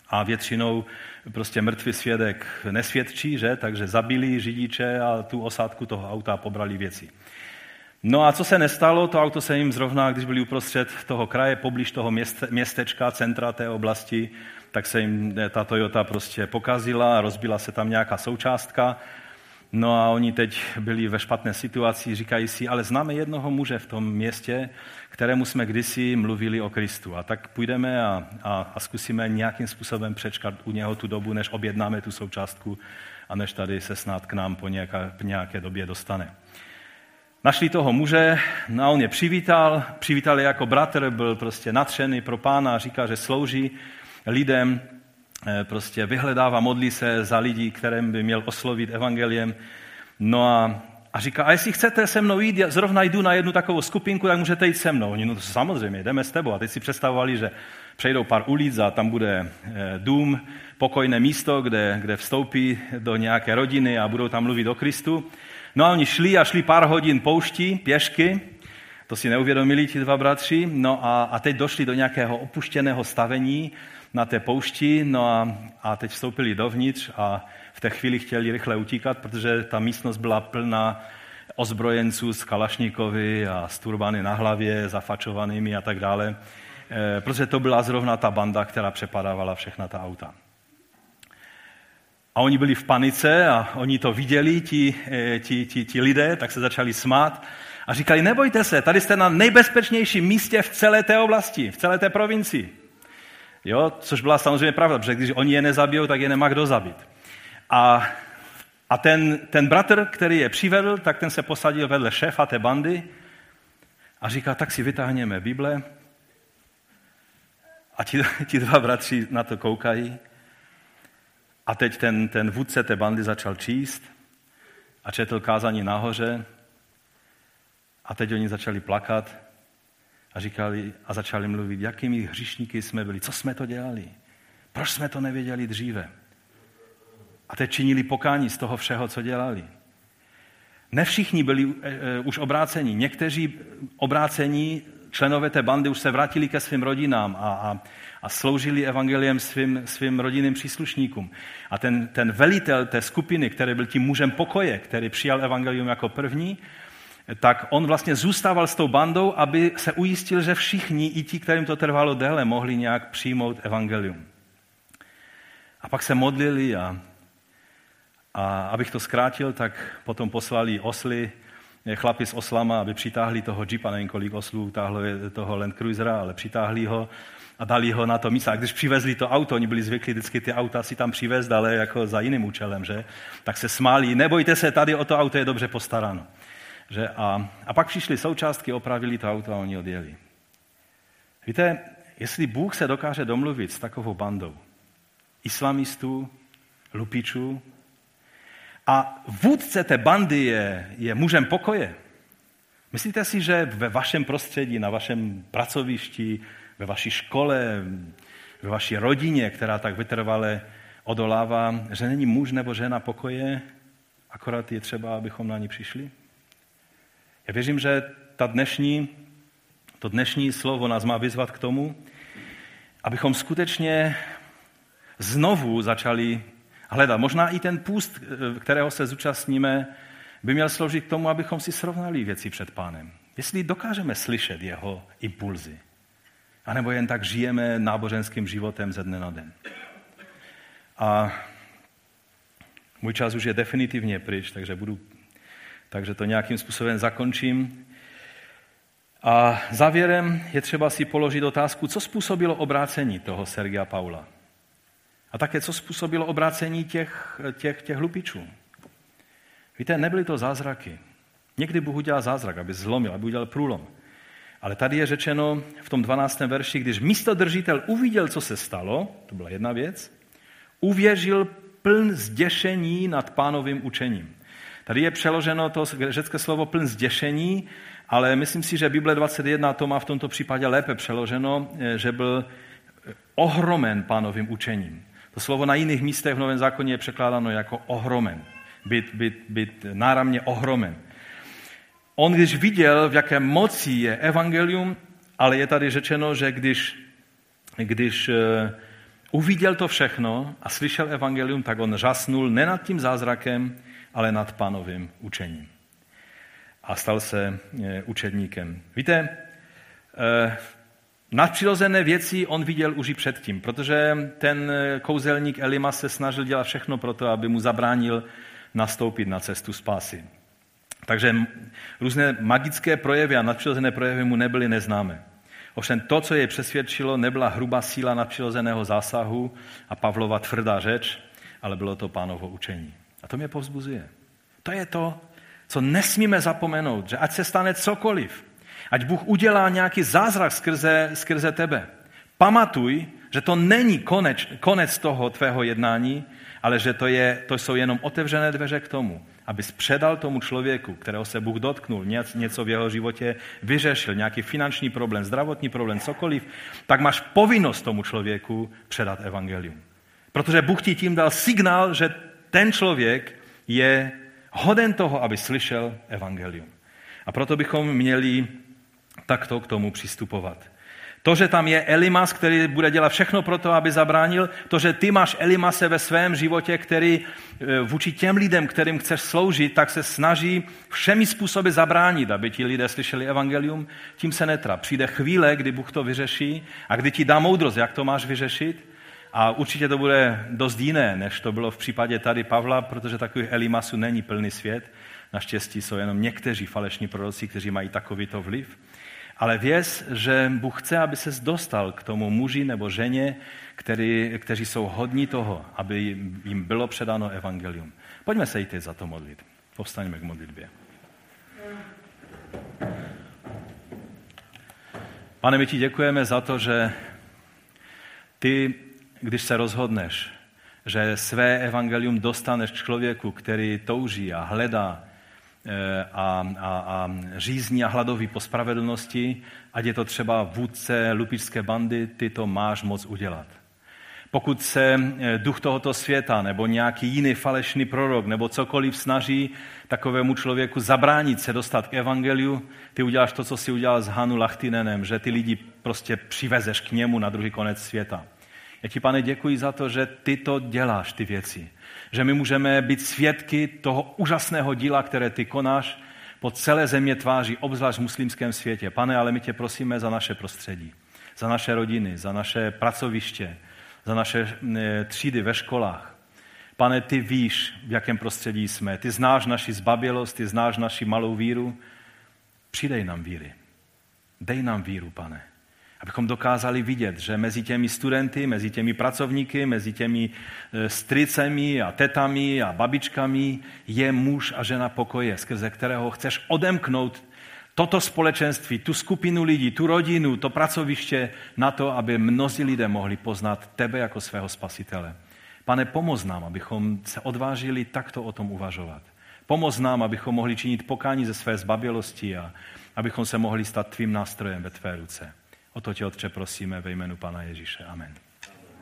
a většinou prostě mrtvý svědek nesvědčí, že? takže zabili řidiče a tu osádku toho auta pobrali věci. No a co se nestalo, to auto se jim zrovna, když byli uprostřed toho kraje, poblíž toho městečka, centra té oblasti, tak se jim eh, ta Toyota prostě pokazila, rozbila se tam nějaká součástka No a oni teď byli ve špatné situaci, říkají si, ale známe jednoho muže v tom městě, kterému jsme kdysi mluvili o Kristu. A tak půjdeme a, a, a zkusíme nějakým způsobem přečkat u něho tu dobu, než objednáme tu součástku a než tady se snad k nám po nějaké, po nějaké době dostane. Našli toho muže, no a on je přivítal, přivítal je jako bratr, byl prostě natřený pro pána, říká, že slouží lidem, prostě vyhledává, modlí se za lidi, kterým by měl oslovit evangeliem. No a, a říká, a jestli chcete se mnou jít, já zrovna jdu na jednu takovou skupinku, tak můžete jít se mnou. Oni, no samozřejmě, jdeme s tebou. A teď si představovali, že přejdou pár ulic a tam bude eh, dům, pokojné místo, kde, kde vstoupí do nějaké rodiny a budou tam mluvit o Kristu. No a oni šli a šli pár hodin pouští, pěšky, to si neuvědomili ti dva bratři, no a, a teď došli do nějakého opuštěného stavení, na té poušti, no a, a teď vstoupili dovnitř a v té chvíli chtěli rychle utíkat, protože ta místnost byla plná ozbrojenců z Kalašníkovi a s turbany na hlavě, zafačovanými a tak dále, e, protože to byla zrovna ta banda, která přepadávala všechna ta auta. A oni byli v panice a oni to viděli, ti, e, ti, ti, ti lidé, tak se začali smát a říkali, nebojte se, tady jste na nejbezpečnějším místě v celé té oblasti, v celé té provincii. Jo? Což byla samozřejmě pravda, protože když oni je nezabijou, tak je nemá kdo zabít. A, a ten, ten bratr, který je přivedl, tak ten se posadil vedle šéfa té bandy a říká, tak si vytáhněme Bible. A ti, ti dva bratři na to koukají. A teď ten, ten vůdce té bandy začal číst a četl kázání nahoře. A teď oni začali plakat a říkali a začali mluvit, jakými hříšníky jsme byli, co jsme to dělali, proč jsme to nevěděli dříve. A teď činili pokání z toho všeho, co dělali. Ne všichni byli uh, už obráceni. Někteří obrácení členové té bandy už se vrátili ke svým rodinám a, a, a sloužili evangeliem svým, svým rodinným příslušníkům. A ten, ten velitel té skupiny, který byl tím mužem pokoje, který přijal evangelium jako první, tak on vlastně zůstával s tou bandou, aby se ujistil, že všichni, i ti, kterým to trvalo déle, mohli nějak přijmout evangelium. A pak se modlili a, a abych to zkrátil, tak potom poslali osly, eh, chlapi s oslama, aby přitáhli toho jeepa, nevím kolik oslů táhlo toho Land Cruisera, ale přitáhli ho a dali ho na to místo. A když přivezli to auto, oni byli zvyklí vždycky ty auta si tam přivést, ale jako za jiným účelem, že? Tak se smáli, nebojte se, tady o to auto je dobře postaráno. Že? A, a pak přišly součástky, opravili to auto a oni odjeli. Víte, jestli Bůh se dokáže domluvit s takovou bandou islamistů, lupičů, a vůdce té bandy je, je mužem pokoje. Myslíte si, že ve vašem prostředí, na vašem pracovišti, ve vaší škole, ve vaší rodině, která tak vytrvale odolává, že není muž nebo žena pokoje, akorát je třeba, abychom na ní přišli? Já věřím, že ta dnešní, to dnešní slovo nás má vyzvat k tomu, abychom skutečně znovu začali hledat. Možná i ten půst, kterého se zúčastníme, by měl sloužit k tomu, abychom si srovnali věci před pánem. Jestli dokážeme slyšet jeho impulzy, anebo jen tak žijeme náboženským životem ze dne na den. A můj čas už je definitivně pryč, takže budu takže to nějakým způsobem zakončím. A závěrem je třeba si položit otázku, co způsobilo obrácení toho Sergia Paula. A také, co způsobilo obrácení těch, těch, těch hlupičů. Víte, nebyly to zázraky. Někdy Bůh udělal zázrak, aby zlomil, aby udělal průlom. Ale tady je řečeno v tom 12. verši, když místo držitel uviděl, co se stalo, to byla jedna věc, uvěřil pln zděšení nad pánovým učením. Tady je přeloženo to řecké slovo pln zděšení, ale myslím si, že Bible 21 to má v tomto případě lépe přeloženo, eh, že byl eh, ohromen pánovým učením. To slovo na jiných místech v Novém zákoně je překládáno jako ohromen. Být, být, být náramně ohromen. On, když viděl, v jaké moci je evangelium, ale je tady řečeno, že když, když eh, uviděl to všechno a slyšel evangelium, tak on řasnul ne nad tím zázrakem, ale nad pánovým učením. A stal se eh, učedníkem. Víte, eh, nadpřirozené věci on viděl už i předtím, protože ten kouzelník Elima se snažil dělat všechno pro to, aby mu zabránil nastoupit na cestu spásy. Takže různé magické projevy a nadpřirozené projevy mu nebyly neznámé. Ovšem to, co jej přesvědčilo, nebyla hrubá síla nadpřirozeného zásahu a Pavlova tvrdá řeč, ale bylo to pánovo učení. To mě povzbuzuje. To je to, co nesmíme zapomenout, že ať se stane cokoliv, ať Bůh udělá nějaký zázrak skrze, skrze tebe. Pamatuj, že to není konec, konec toho tvého jednání, ale že to, je, to jsou jenom otevřené dveře k tomu, abys předal tomu člověku, kterého se Bůh dotknul, něco v jeho životě vyřešil, nějaký finanční problém, zdravotní problém, cokoliv, tak máš povinnost tomu člověku předat evangelium. Protože Bůh ti tím dal signál, že ten člověk je hoden toho, aby slyšel evangelium. A proto bychom měli takto k tomu přistupovat. To, že tam je Elimas, který bude dělat všechno pro to, aby zabránil, to, že ty máš Elimase ve svém životě, který e, vůči těm lidem, kterým chceš sloužit, tak se snaží všemi způsoby zabránit, aby ti lidé slyšeli evangelium, tím se netra. Přijde chvíle, kdy Bůh to vyřeší a kdy ti dá moudrost, jak to máš vyřešit. A určitě to bude dost jiné, než to bylo v případě tady Pavla, protože takových Elimasů není plný svět. Naštěstí jsou jenom někteří falešní proroci, kteří mají takovýto vliv. Ale věz, že Bůh chce, aby se dostal k tomu muži nebo ženě, který, kteří jsou hodní toho, aby jim bylo předáno evangelium. Pojďme se jít za to modlit. Povstaňme k modlitbě. Pane, my ti děkujeme za to, že ty, když se rozhodneš, že své evangelium dostaneš člověku, který touží a hledá Eh, a, a, a řízní a hladový po spravedlnosti, ať je to třeba vůdce lupičské bandy, ty to máš moc udělat. Pokud se eh, duch tohoto světa nebo nějaký jiný falešný prorok nebo cokoliv snaží takovému člověku zabránit se dostat k evangeliu, ty uděláš to, co si udělal s Hanu Lachtinenem, že ty lidi prostě přivezeš k němu na druhý konec světa. Já ti, pane, děkuji za to, že ty to děláš, ty věci že my můžeme být svědky toho úžasného díla, které ty konáš po celé země tváří, obzvlášť v muslimském světě. Pane, ale my tě prosíme za naše prostředí, za naše rodiny, za naše pracoviště, za naše e, třídy ve školách. Pane, ty víš, v jakém prostředí jsme. Ty znáš naši zbabělost, ty znáš naši malou víru. Přidej nám víry. Dej nám víru, pane. Abychom dokázali vidět, že mezi těmi studenty, mezi těmi pracovníky, mezi těmi e, stricemi a tetami a babičkami je muž a žena pokoje, skrze kterého chceš odemknout toto společenství, tu skupinu lidí, tu rodinu, to pracoviště na to, aby mnozí lidé mohli poznat tebe jako svého spasitele. Pane, pomoz nám, abychom se odvážili takto o tom uvažovat. Pomoz nám, abychom mohli činit pokání ze své zbabělosti a abychom se mohli stát tvým nástrojem ve tvé ruce. O to tě, Otče, prosíme ve jménu Pana Ježíše. Amen.